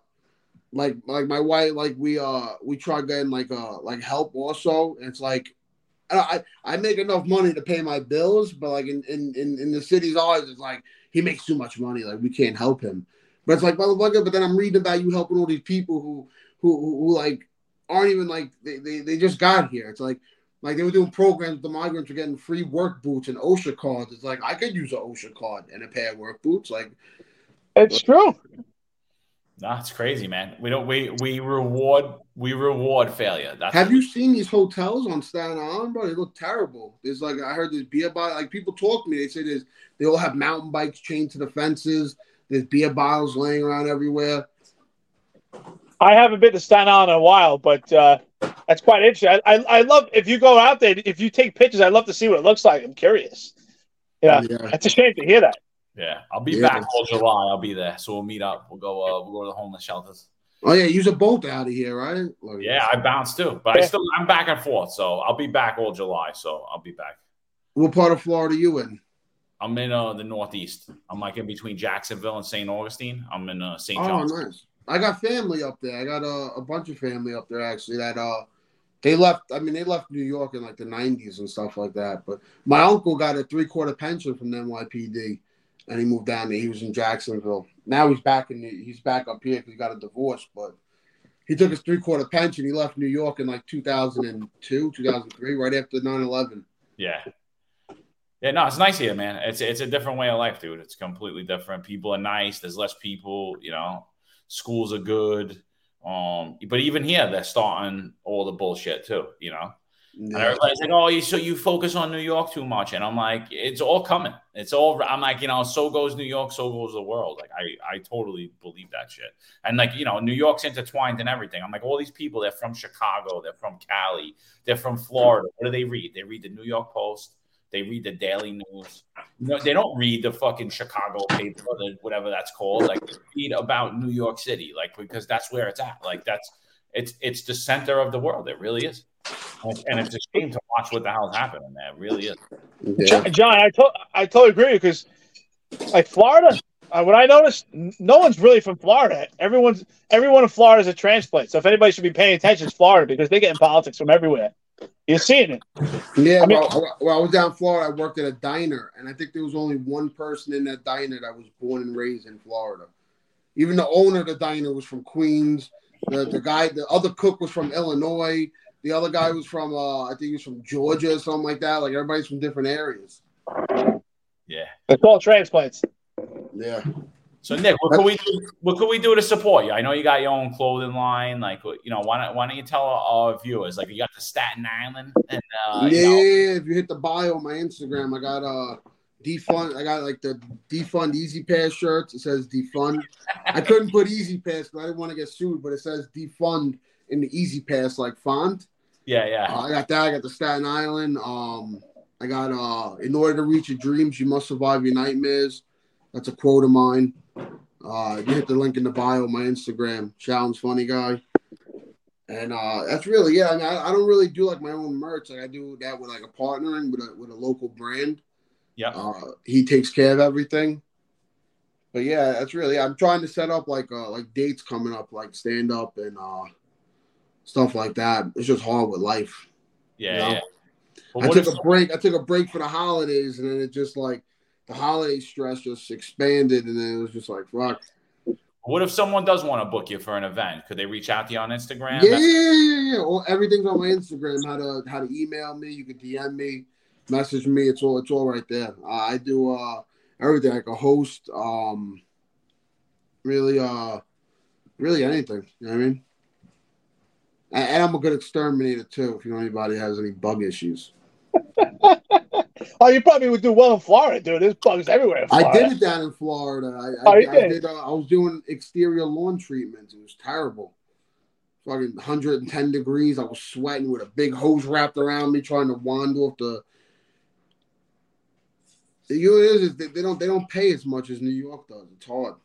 like, like my wife, like we, uh, we tried getting like, uh, like help also. And it's like, I, I make enough money to pay my bills, but like in, in, in, in the city's eyes, it's like he makes too much money. Like we can't help him. But it's like, motherfucker. But then I'm reading about you helping all these people who, who, who, who like aren't even like they, they, they just got here. It's like, like they were doing programs. The migrants were getting free work boots and OSHA cards. It's like I could use an OSHA card and a pair of work boots. Like It's true. Nah, it's crazy, man. We don't we we reward we reward failure. That's Have you seen these hotels on Staten Island, bro? They look terrible. There's like I heard there's beer bottles. Like people talk to me, they say there's they all have mountain bikes chained to the fences. There's beer bottles laying around everywhere. I haven't been to Staten Island in a while, but uh, That's quite interesting. I, I, I love if you go out there, if you take pictures, I'd love to see what it looks like. I'm curious. Yeah, yeah. it's a shame to hear that. Yeah, I'll be yeah. back all July. I'll be there, so we'll meet up. We'll go. Uh, we'll go to the homeless shelters. Oh yeah, use a boat out of here, right? Like, yeah, I bounce too, but yeah. I still I'm back and forth, so I'll be back all July. So I'll be back. What part of Florida you in? I'm in uh, the Northeast. I'm like in between Jacksonville and St. Augustine. I'm in uh, St. Oh, John's. nice. I got family up there. I got uh, a bunch of family up there actually that uh they left. I mean, they left New York in like the '90s and stuff like that. But my uncle got a three quarter pension from the NYPD, and he moved down there. He was in Jacksonville. Now he's back in. He's back up here because he got a divorce. But he took his three quarter pension. He left New York in like 2002, 2003, right after 9/11. Yeah. Yeah, no, it's nice here, man. It's it's a different way of life, dude. It's completely different. People are nice. There's less people. You know, schools are good. Um, but even here, they're starting all the bullshit too. You know, yeah. and everybody's like, "Oh, you so you focus on New York too much," and I'm like, "It's all coming. It's all." I'm like, you know, so goes New York, so goes the world. Like, I I totally believe that shit. And like, you know, New York's intertwined in everything. I'm like, all these people, they're from Chicago, they're from Cali, they're from Florida. What do they read? They read the New York Post. They read the Daily News. No, they don't read the fucking Chicago paper, the, whatever that's called. Like read about New York City, like because that's where it's at. Like that's it's it's the center of the world. It really is. And it's a shame to watch what the hell's happening there. It really is. Yeah. John, I to- I totally agree because like Florida, uh, what I noticed, no one's really from Florida. Everyone's everyone in Florida is a transplant. So if anybody should be paying attention, it's Florida because they get in politics from everywhere. You're seeing it. Yeah, I mean, well, well, I was down in Florida. I worked at a diner, and I think there was only one person in that diner that was born and raised in Florida. Even the owner of the diner was from Queens. The, the guy, the other cook was from Illinois. The other guy was from, uh, I think he was from Georgia or something like that. Like everybody's from different areas. Yeah, it's all transplants. Yeah. So Nick, what can we do? What can we do to support you? I know you got your own clothing line. Like, you know, why don't why don't you tell our viewers? Like, you got the Staten Island, and uh, yeah, you know. if you hit the bio on my Instagram, I got uh defund. I got like the defund E-ZPass shirts. It says defund. I couldn't put E-ZPass but I didn't want to get sued. But it says defund in the E-ZPass like font. Yeah, yeah. Uh, I got that. I got the Staten Island. Um, I got uh, in order to reach your dreams, you must survive your nightmares. That's a quote of mine. Uh, you hit the link in the bio, my Instagram. Shaolin's Funny Guy. And uh, that's really yeah. I, mean, I, I, don't really do like my own merch. Like I do that with like a partnering with a with a local brand. Yeah. Uh, he takes care of everything. But yeah, that's really. I'm trying to set up like uh like dates coming up, like stand up and uh stuff like that. It's just hard with life. Yeah. You know? yeah. Well, I took a break. I took a break for the holidays, and then it just like the holiday stress just expanded, and then it was just like fuck. What if someone does want to book you for an event? Could they reach out to you on Instagram? Yeah, yeah, yeah, yeah. Well, everything's on my Instagram. How to how to email me? You can DM me, message me. It's all it's all right there. Uh, I do uh, everything like a host. Um, really, uh, really anything. You know what I mean? And, and I'm a good exterminator too. If you know anybody has any bug issues. Oh, you probably would do well in Florida, dude. There's bugs everywhere. I did it down in Florida. I, oh, I, did? I did. Uh, I was doing exterior lawn treatments. It was terrible. Fucking 110 degrees. I was sweating with a big hose wrapped around me, trying to wand off the. The is, is they, they don't they don't pay as much as New York does. It's hard.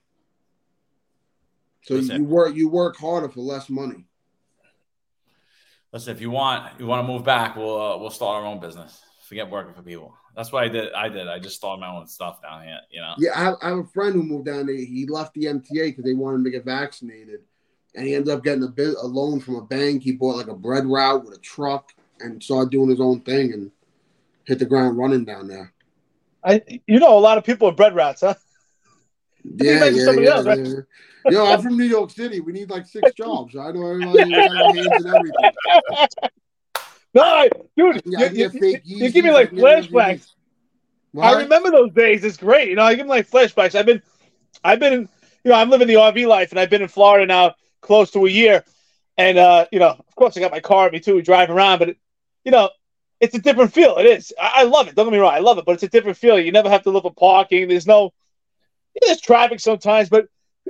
So Listen. you work you work harder for less money. Listen, if you want you want to move back, we'll uh, we'll start our own business forget working for people. That's what I did. I did. I just started my own stuff down here. You know. Yeah, I have, I have a friend who moved down there. He left the MTA because they wanted him to get vaccinated, and he ended up getting a bit a loan from a bank. He bought like a bread route with a truck and started doing his own thing and hit the ground running down there. I, you know, a lot of people are bread routes, huh? Yeah, yeah, yeah, else, right? yeah. You know, I'm from New York City. We need like six jobs. I know everybody hands and everything. No, dude, you, you, you, you give me like flashbacks. I remember those days. It's great. You know, I give me like flashbacks. I've been, I've been, in, you know, I'm living the RV life, and I've been in Florida now close to a year. And uh, you know, of course, I got my car with me too. We drive around, but it, you know, it's a different feel. It is. I, I, love it. Don't get me wrong. I love it, but it's a different feel. You never have to look for parking. There's no, there's traffic sometimes, but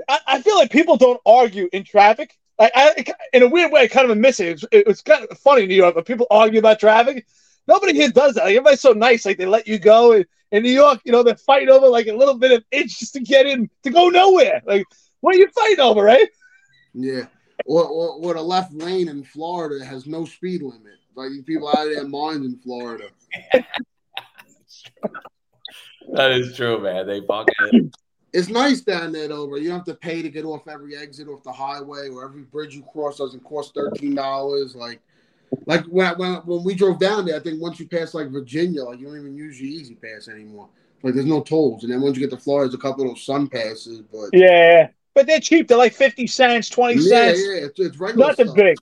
I, I feel like people don't argue in traffic I, I, in a weird way, I kind of miss it. It's, it's kind of funny in New York, but people argue about traffic. Nobody here does that. Like, everybody's so nice. Like they let you go. In, in New York, you know, they're fighting over like a little bit of inch just to get in to go nowhere. Like, what are you fighting over, right? Yeah. Or, or, or the left lane in Florida has no speed limit. Like these people out of their minds in Florida. that is true, man. They fucking. It's nice down there though, but you don't have to pay to get off every exit off the highway or every bridge you cross doesn't cost thirteen dollars. Like, like when, when when we drove down there, I think once you pass like Virginia, like you don't even use your E-ZPass anymore. Like there's no tolls, and then once you get to Florida, there's a couple of those Sun passes, but yeah, but they're cheap. They're like fifty cents, twenty yeah, cents. yeah, yeah. it's, it's regular Nothing stuff. big.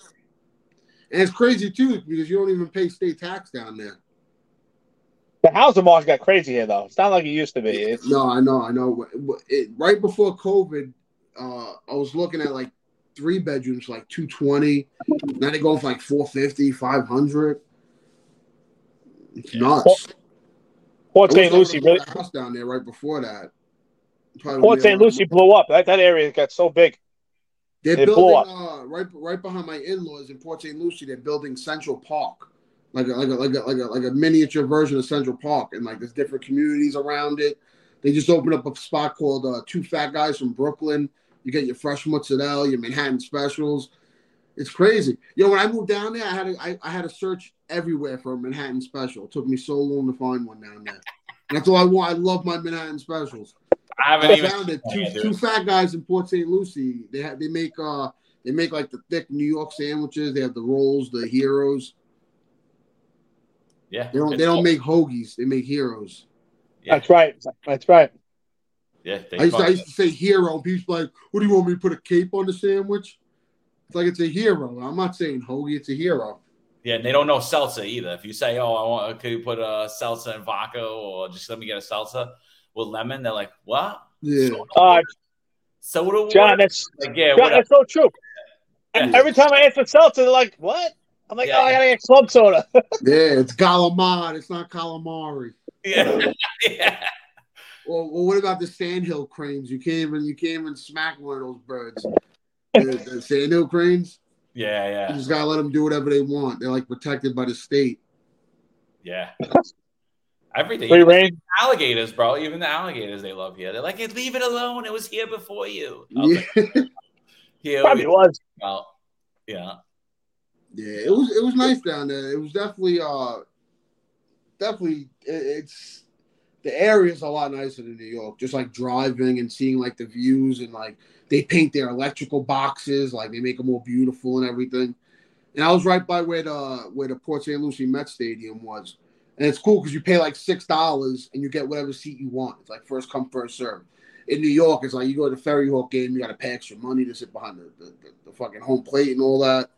And it's crazy too because you don't even pay state tax down there. The housing market got crazy here, though. It's not like it used to be. It's, No, I know, I know. It, right before COVID, uh, I was looking at like three bedrooms, like 220. Now they go for like 450, 500. It's Yeah. nuts. Port St. Lucie, really. house down there right before that. Probably Port St. Lucie blew up. That, that area got so big. They're It blew building up. uh, right right behind my in-laws in Port St. Lucie. They're building Central Park, like a, like a, like a, like a, like a miniature version of Central Park, and like there's different communities around it. They just opened up a spot called uh, Two Fat Guys from Brooklyn. You get your fresh mozzarella, your Manhattan specials. It's crazy. Know, when I moved down there, I had to, I, I had to search everywhere for a Manhattan special. It took me so long to find one down there. And that's all I want. I love my Manhattan specials. I haven't I even. found it. Two, two fat guys in Port St. Lucie. They have they make uh they make like the thick New York sandwiches. They have the rolls, the heroes. Yeah. They don't they don't make hoagies. They make heroes. Yeah. That's right. That's right. Yeah. They I used, to, I used to say hero. and People like, what do you want me to put a cape on the sandwich? It's like it's a hero. I'm not saying hoagie. It's a hero. Yeah, and they don't know salsa either. If you say, "Oh, I want," could you put a salsa and vodka, or just let me get a salsa with lemon? They're like, "What?" Yeah. Uh, Soda? John, water? that's like, yeah, John, that's so true. Yeah. Every time I ask for seltzer, they're like, "What?" I'm like, Yeah. "Oh, I gotta get club soda." Yeah. It's Galamad. It's not calamari. yeah, yeah. Well, well, what about the sandhill cranes? You can't even you can't even smack one of those birds. the, the sandhill cranes. Yeah, yeah. You just gotta let them do whatever they want. They're like protected by the state. yeah. Everything. Free reign. Alligators, bro. Even the alligators they love here. They're like, hey, leave it alone. It was here before you. Yeah, like, here Probably we was. go. Yeah. Yeah. It was it was nice down there. It was definitely uh definitely it, it's the area is a lot nicer than New York. Just like driving and seeing like the views and like they paint their electrical boxes, like they make them more beautiful and everything. And I was right by where the where the Port St. Lucie Met Stadium was. And it's cool because you pay like six dollars and you get whatever seat you want. It's like first come, first serve. In New York, it's like you go to the Ferry Hawk game, you got to pay extra money to sit behind the, the, the, the fucking home plate and all that.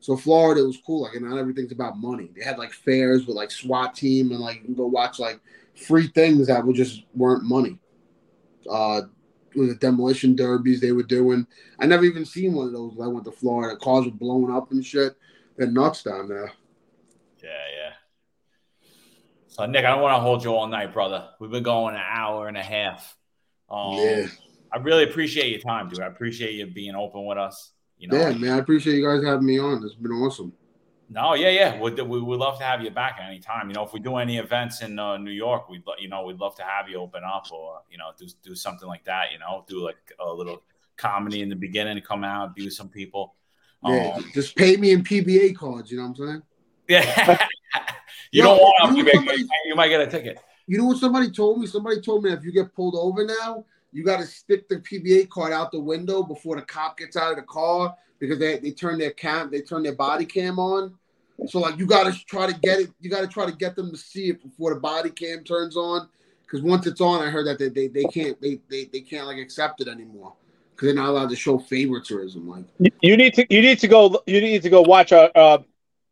So Florida was cool. Like, and not everything's about money. They had like fairs with like SWAT team and like you can go watch like free things that were just weren't money. Uh, with the demolition derbies they were doing. I never even seen one of those. When I went to Florida. Cars were blowing up and shit. They're nuts down there. Yeah, yeah. So Nick, I don't want to hold you all night, brother. We've been going an hour and a half. Um, yeah, I really appreciate your time, dude. I appreciate you being open with us. You know, yeah, man. I appreciate you guys having me on. It's been awesome. No, yeah, yeah. We'd, we would love to have you back at any time. You know, if we do any events in uh, New York, we'd you know we'd love to have you open up or you know do do something like that. You know, do like a little comedy in the beginning, come out, be with some people. Yeah, Um, just pay me in PBA cards. You know what I'm saying? yeah. you Yo, don't want you somebody- You might get a ticket. You know what somebody told me? Somebody told me if you get pulled over now, you got to stick the PBA card out the window before the cop gets out of the car because they, they turn their cam they turn their body cam on. So like you got to try to get it. You got to try to get them to see it before the body cam turns on. Because once it's on, I heard that they, they, they can't they, they they can't like accept it anymore because they're not allowed to show favoritism. Like You- You need to. You need to go. You need to go watch our uh,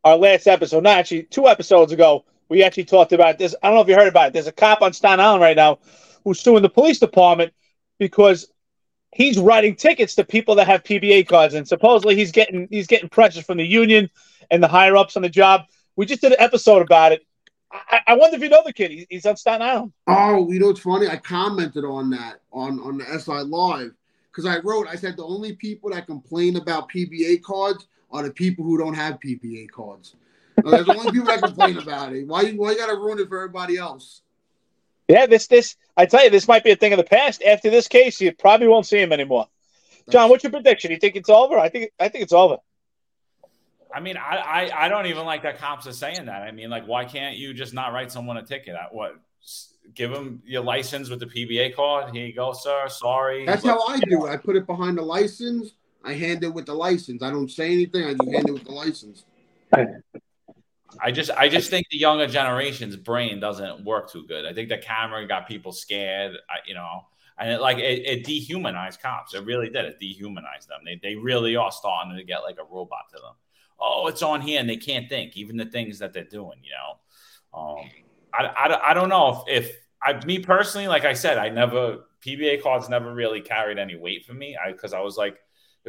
our last episode. Not actually two episodes ago. We actually talked about this. I don't know if you heard about it. There's a cop on Staten Island right now who's suing the police department because he's writing tickets to people that have PBA cards, and supposedly he's getting he's getting pressure from the union and the higher ups on the job. We just did an episode about it. I, I wonder if you know the kid. He- He's on Staten Island. Oh, you know what's funny? I commented on that on on the SI Live, because I wrote, I said the only people that complain about PBA cards are the people who don't have PBA cards. There's the only people that complain about it. Why, why you got to ruin it for everybody else? Yeah, this this I tell you, this might be a thing of the past. After this case, you probably won't see him anymore. John, what's your prediction? You think it's over? I think I think it's over. I mean, I, I, I don't even like that cops are saying that. I mean, like, why can't you just not write someone a ticket? What? Give them your license with the PBA card. Here you go, sir. Sorry. That's but, how I do it. I put it behind the license. I hand it with the license. I don't say anything. I just hand it with the license. I just I just think the younger generation's brain doesn't work too good. I think the camera got people scared. You know, and it like it, it, dehumanized cops. It really did. It dehumanized them. They they really are starting to get like a robot to them. Oh, it's on here, and they can't think. Even the things that they're doing, you know. Um, I, I, I don't know if if I me personally, like I said, I never PBA cards never really carried any weight for me. I because I was like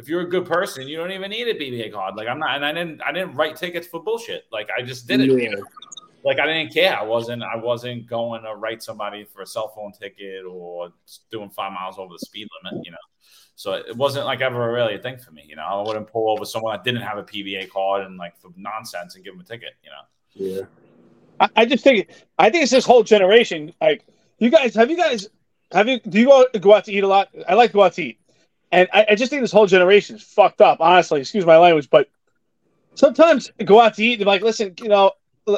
if you're a good person, you don't even need a PBA card. Like I'm not, and I didn't, I didn't write tickets for bullshit. Like I just did it. Yeah. Like I didn't care. I wasn't, I wasn't going to write somebody for a cell phone ticket or doing five miles over the speed limit. You know, so it wasn't like ever really a thing for me. You know, I wouldn't pull over someone that didn't have a PBA card and like for nonsense and give them a ticket. You know. Yeah. I, I just think, I think it's this whole generation. Like you guys, have you guys, have you? Do you go go out to eat a lot? I like to go out to eat. And I, I, just think this whole generation is fucked up, honestly. Excuse my language, but sometimes I go out to eat and I'm like, listen, you know,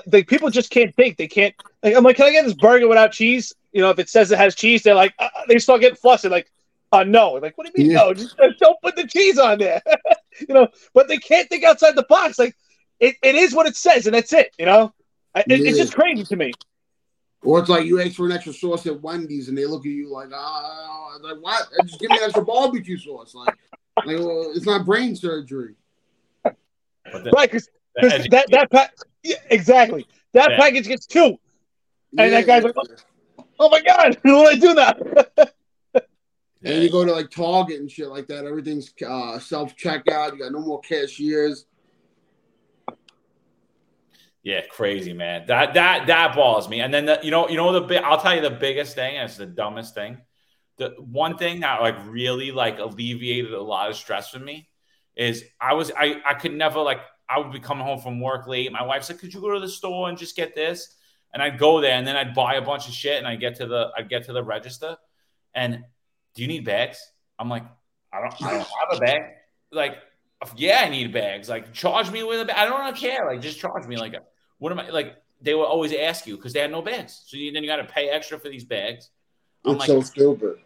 like people just can't think. They can't. Like, I'm like, can I get this burger without cheese? You know, if it says it has cheese, they're like, uh, uh they start getting flustered. Like, uh, no. Like, what do you mean yeah. no? Just, just don't put the cheese on there. you know, but they can't think outside the box. Like, it, it is what it says, and that's it. You know, it, yeah. it's just crazy to me. Or it's like you ask for an extra sauce at Wendy's and they look at you like, ah, like what? Just give me an extra barbecue sauce. Like, like well, it's not brain surgery. right, because that that pack, yeah, exactly. That yeah. package gets two, and yeah, that guy's like, oh, oh my god, what do I do now? and you go to like Target and shit like that. Everything's uh, self checkout. You got no more cashiers. Yeah, crazy man. That that that balls me. And then the, you know you know the. I'll tell you the biggest thing. And it's the dumbest thing. The one thing that like really like alleviated a lot of stress for me is I was I I could never like I would be coming home from work late. My wife said, "Could you go to the store and just get this?" And I'd go there and then I'd buy a bunch of shit and I get to the I'd get to the register and do you need bags? I'm like, I don't I don't have a bag. Like, yeah, I need bags. Like, charge me with a bag. I don't care. Like, just charge me like. What am I like? They will always ask you because they had no bags. So you, then you got to pay extra for these bags. I'm it's like, so stupid.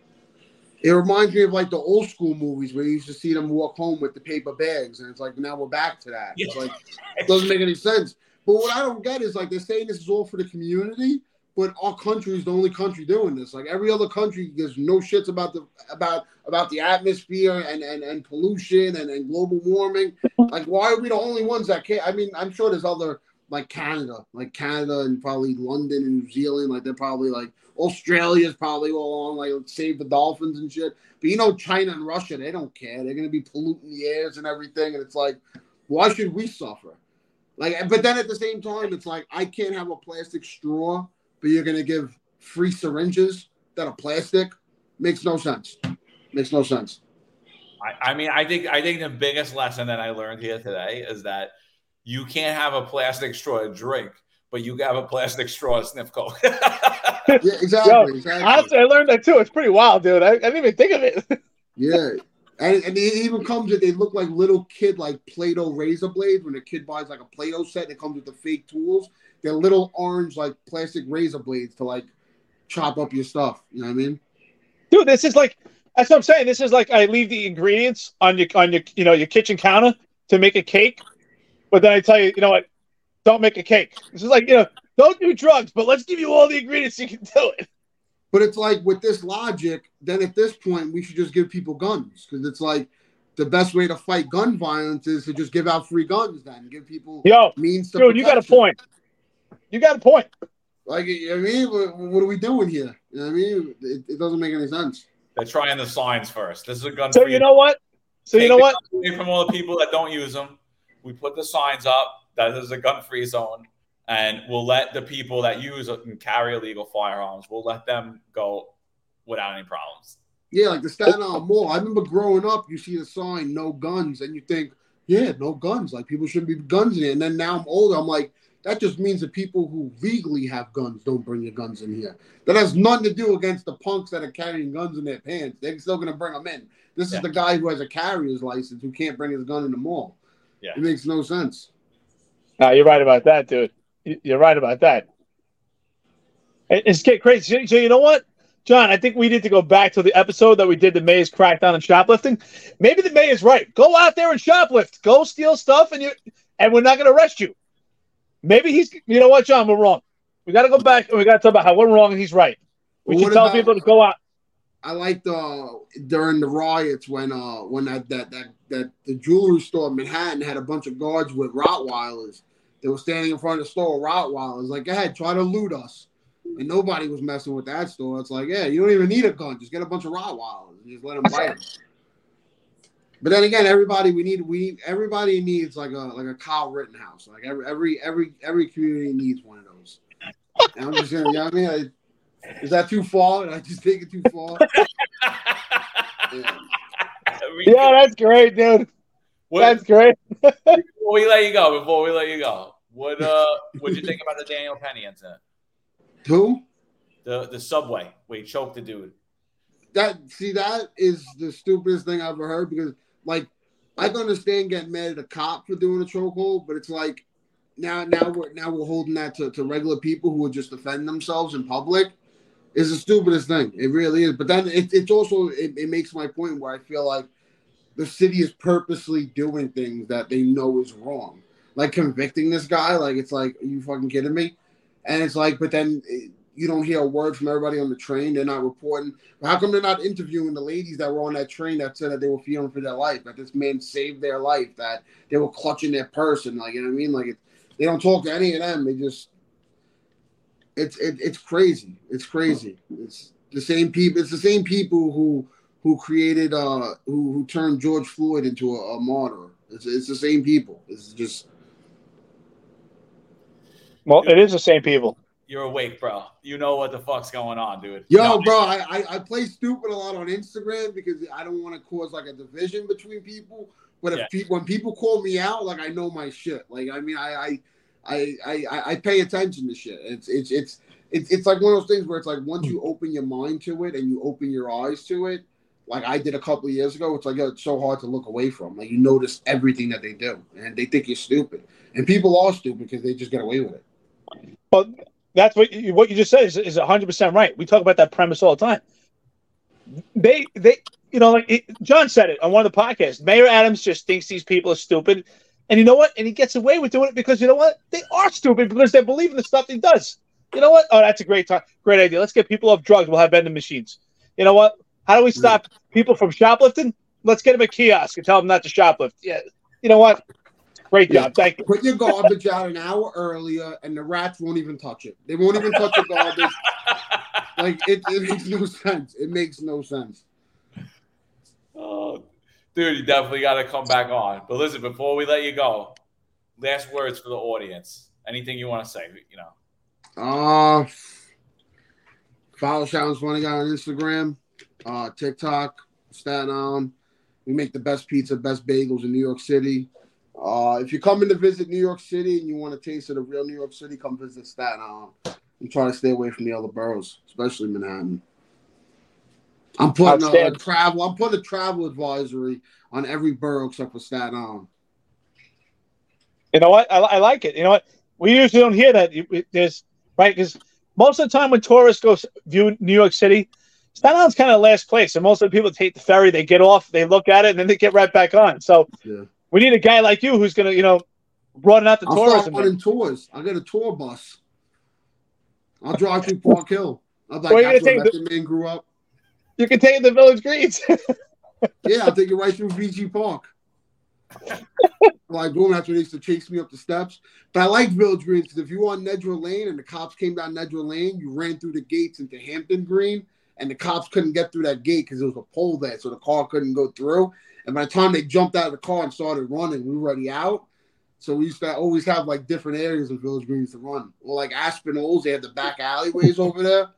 It reminds me of like the old school movies where you used to see them walk home with the paper bags, and it's like now we're back to that. It's like it doesn't make any sense. But what I don't get is like they're saying this is all for the community, but our country is the only country doing this. Like every other country gives no shits about the about about the atmosphere and and, and pollution and, and global warming. Like why are we the only ones that care? I mean, I'm sure there's other like Canada, like Canada and probably London and New Zealand, like they're probably like Australia's probably all on like save the dolphins and shit. But you know, China and Russia, they don't care. They're gonna be polluting the airs and everything, and it's like, why should we suffer? Like, but then at the same time, it's like I can't have a plastic straw, but you're gonna give free syringes that are plastic. Makes no sense. Makes no sense. I, I mean, I think I think the biggest lesson that I learned here today is that you can't have a plastic straw to drink, but you have a plastic straw to sniff coke. yeah, exactly, Yo, exactly. Honestly, I learned that too. It's pretty wild, dude. I, I didn't even think of it. yeah. And, and it even comes with they look like little kid like Play-Doh razor blades. When a kid buys like a Play-Doh set, and it comes with the fake tools. They're little orange like plastic razor blades to like chop up your stuff. You know what I mean? Dude, this is like that's what I'm saying. This is like I leave the ingredients on your on your you know your kitchen counter to make a cake but then I tell you, you know what? Don't make a cake. This is like, you know, don't do drugs, but let's give you all the ingredients you can do it. But it's like with this logic, then at this point, we should just give people guns because it's like the best way to fight gun violence is to just give out free guns then give people Yo, means to dude, protection. you got a point. You got a point. Like, I mean, what, what are we doing here? You know what I mean? It, it, doesn't make any sense. They're trying the signs first. This is a gun. So you know what? So Take you know what? From all the people that don't use them, we put the signs up that there's a gun-free zone, and we'll let the people that use and carry illegal firearms, we'll let them go without any problems. Yeah, like the Staten Island Mall. I remember growing up, you see the sign "No guns," and you think, "Yeah, no guns. Like people shouldn't be guns in it." And then now I'm older, I'm like, that just means that people who legally have guns don't bring your guns in here. That has nothing to do against the punks that are carrying guns in their pants. They're still going to bring them in. This yeah. is the guy who has a carrier's license who can't bring his gun in the mall. Yeah. It makes no sense. No, you're right about that, dude. You're right about that. It's get crazy. So you know what, John? I think we need to go back to the episode that we did the mayor's crackdown on shoplifting. Maybe the May is right. Go out there and shoplift. Go steal stuff, and you and we're not going to arrest you. Maybe he's. You know what, John? We're wrong. We got to go back and we got to talk about how we're wrong and he's right. We should tell about, people to go out. I liked uh during the riots when uh when that that that that the jewelry store in Manhattan had a bunch of guards with Rottweilers. They were standing in front of the store with Rottweilers. Like, go ahead, try to loot us and nobody was messing with that store. It's like, yeah, you don't even need a gun. Just get a bunch of Rottweilers and just let them bite. But then again, everybody we need we everybody needs like a like a Kyle Rittenhouse. Like every every every every community needs one of those. And I'm just saying, you know what I mean? I, is that too far? Did I just take it too far? yeah. yeah, that's great, dude. What, that's great. before we let you go, before we let you go, what uh, what'd you think about the Daniel Penny incident? Who? The the subway where he choked the dude. That see that is the stupidest thing I've ever heard because like I can understand getting mad at a cop for doing a chokehold, but it's like now now we're now we're holding that to, to regular people who would just defend themselves in public is the stupidest thing. It really is. But then it, it's also it, it makes my point where I feel like the city is purposely doing things that they know is wrong. Like convicting this guy, like it's like, are you fucking kidding me? And it's like, but then you don't hear a word from everybody on the train. They're not reporting. How come they're not interviewing the ladies that were on that train that said that they were fearing for their life, that this man saved their life, that they were clutching their purse, and like you know what I mean? Like it, they don't talk to any of them. They just it's it, it's crazy. It's crazy. It's the same people. It's the same people who who created uh who who turned George Floyd into a, a martyr. It's it's the same people. It's just well, it is the same people. You're awake, bro. You know what the fuck's going on, dude. Yo, no. bro, I, I, I play stupid a lot on Instagram because I don't want to cause like a division between people. But if yeah. people when people call me out, like I know my shit. Like I mean, I I I I, I pay attention to shit. It's it's it's it's it's like one of those things where it's like once you open your mind to it and you open your eyes to it, like I did a couple of years ago, it's like it's so hard to look away from. Like you notice everything that they do, and they think you're stupid, and people are stupid because they just get away with it. But that's what you, what you just said is, is 100% right. We talk about that premise all the time. They, they, you know, like it, John said it on one of the podcasts. Mayor Adams just thinks these people are stupid. And you know what? And he gets away with doing it because you know what? They are stupid because they believe in the stuff he does. You know what? Oh, that's a great time, great idea. Let's get people off drugs. We'll have vending machines. You know what? How do we stop people from shoplifting? Let's get them a kiosk and tell them not to shoplift. Yeah. You know what? Great job. Yeah. Thank you. Put your garbage out an hour earlier, and the rats won't even touch it. They won't even touch the garbage. like it, it makes no sense. It makes no sense. Oh, dude, you definitely got to come back on. But listen, before we let you go, last words for the audience. Anything you want to say? You know. Uh follow Shaolin's Funny Guy on Instagram, uh, TikTok, Staten Island. We make the best pizza, best bagels in New York City. Uh, if you're coming to visit New York City and you want a taste of the real New York City, come visit Staten Island and try to stay away from the other boroughs, especially Manhattan. I'm putting uh, a, a, travel. I'm putting a travel advisory on every borough except for Staten Island. You know what? I, I like it. You know what? We usually don't hear that. There's right because most of the time when tourists go view New York City, Staten Island's kind of last place, and most of the people take the ferry. They get off, they look at it, and then they get right back on. So yeah. We need a guy like you who's gonna, you know, broaden out the I'll tourism. Start running tours. I got a tour bus. I'll drive through Park Hill. I'm like, that's where the man grew up. You can take it to Village Greens. yeah, I'll take you right through VG Park. like boom, after they used to chase me up the steps. But I like Village Greens because if you were on Nedra Lane and the cops came down Nedra Lane, you ran through the gates into Hampton Green, and the cops couldn't get through that gate because there was a pole there, so the car couldn't go through. And by the time they jumped out of the car and started running, we were already out. So we used to always have like different areas of Village Greens to run. Well, like Aspinalls, they had the back alleyways over there,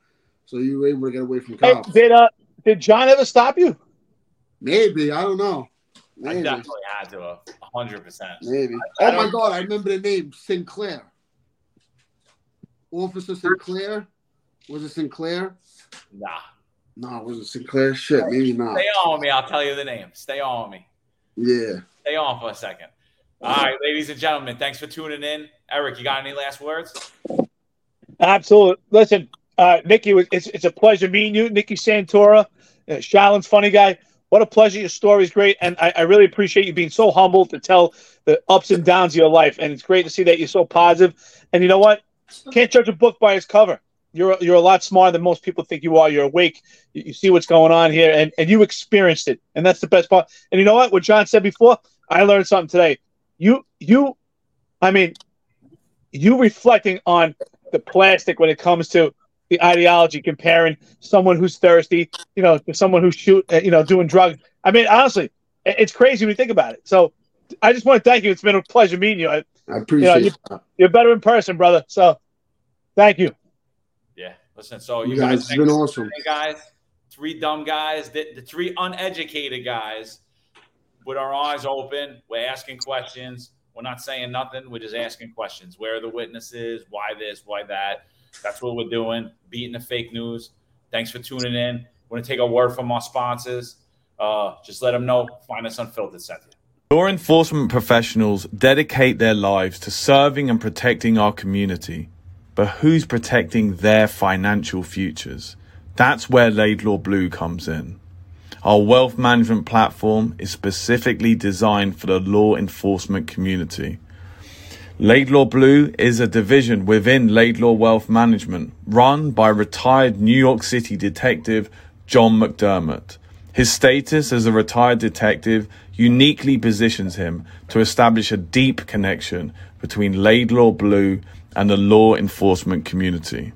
so you were able to get away from cops. Hey, did uh did John ever stop you? Maybe I don't know. I definitely had to, a hundred percent. Maybe. I oh my god, I remember the name Sinclair. Officer Sinclair. Was it Sinclair? Nah. No, was it Sinclair? Shit, maybe not. Stay on with me. I'll tell you the name. Stay on with me. Yeah. Stay on for a second. All right, ladies and gentlemen, thanks for tuning in. Eric, you got any last words? Absolutely. Listen, uh, Nicky, it's it's a pleasure meeting you, Nicky Santora. Uh, Shaolin's funny guy. What a pleasure. Your story's great, and I, I really appreciate you being so humble to tell the ups and downs of your life. And it's great to see that you're so positive. And you know what? Can't judge a book by its cover. You're you're a lot smarter than most people think you are. You're awake. You, you see what's going on here, and, and you experienced it, and that's the best part. And you know what? What John said before, I learned something today. You you, I mean, you reflecting on the plastic when it comes to the ideology, comparing someone who's thirsty, you know, to someone who's shoot, uh, you know, doing drugs. I mean, honestly, it's crazy when you think about it. So, I just want to thank you. It's been a pleasure meeting you. I- I appreciate you- that. You're better in person, brother. So, thank you. Yeah. Listen, so You you guys, guys, it's been awesome. Hey, guys, three dumb guys, the, the three uneducated guys with our eyes open. We're asking questions. We're not saying nothing. We're just asking questions. Where are the witnesses? Why this? Why that? That's what we're doing. Beating the fake news. Thanks for tuning in. We're going to take a word from our sponsors. Uh, just let them know. Find us unfiltered, Cynthia. Law enforcement professionals dedicate their lives to serving and protecting our community. But who's protecting their financial futures? That's where Laidlaw Blue comes in. Our wealth management platform is specifically designed for the law enforcement community. Laidlaw Blue is a division within Laidlaw Wealth Management run by retired New York City detective John McDermott. His status as a retired detective uniquely positions him to establish a deep connection between Laidlaw Blue and the law enforcement community.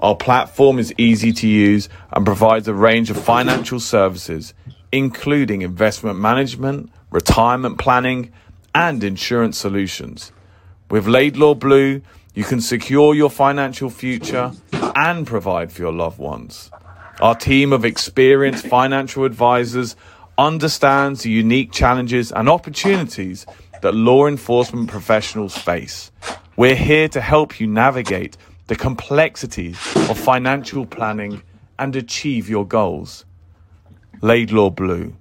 Our platform is easy to use and provides a range of financial services, including investment management, retirement planning, and insurance solutions. With Laidlaw Blue, you can secure your financial future and provide for your loved ones. Our team of experienced financial advisors understands the unique challenges and opportunities that law enforcement professionals face. We're here to help you navigate the complexities of financial planning and achieve your goals. Laidlaw Blue.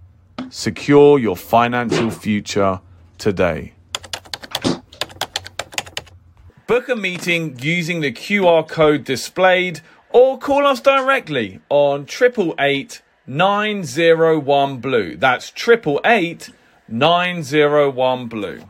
Secure your financial future today. Book a meeting using the QR code displayed or call us directly on 888 901 Blue. That's 888 901 Blue.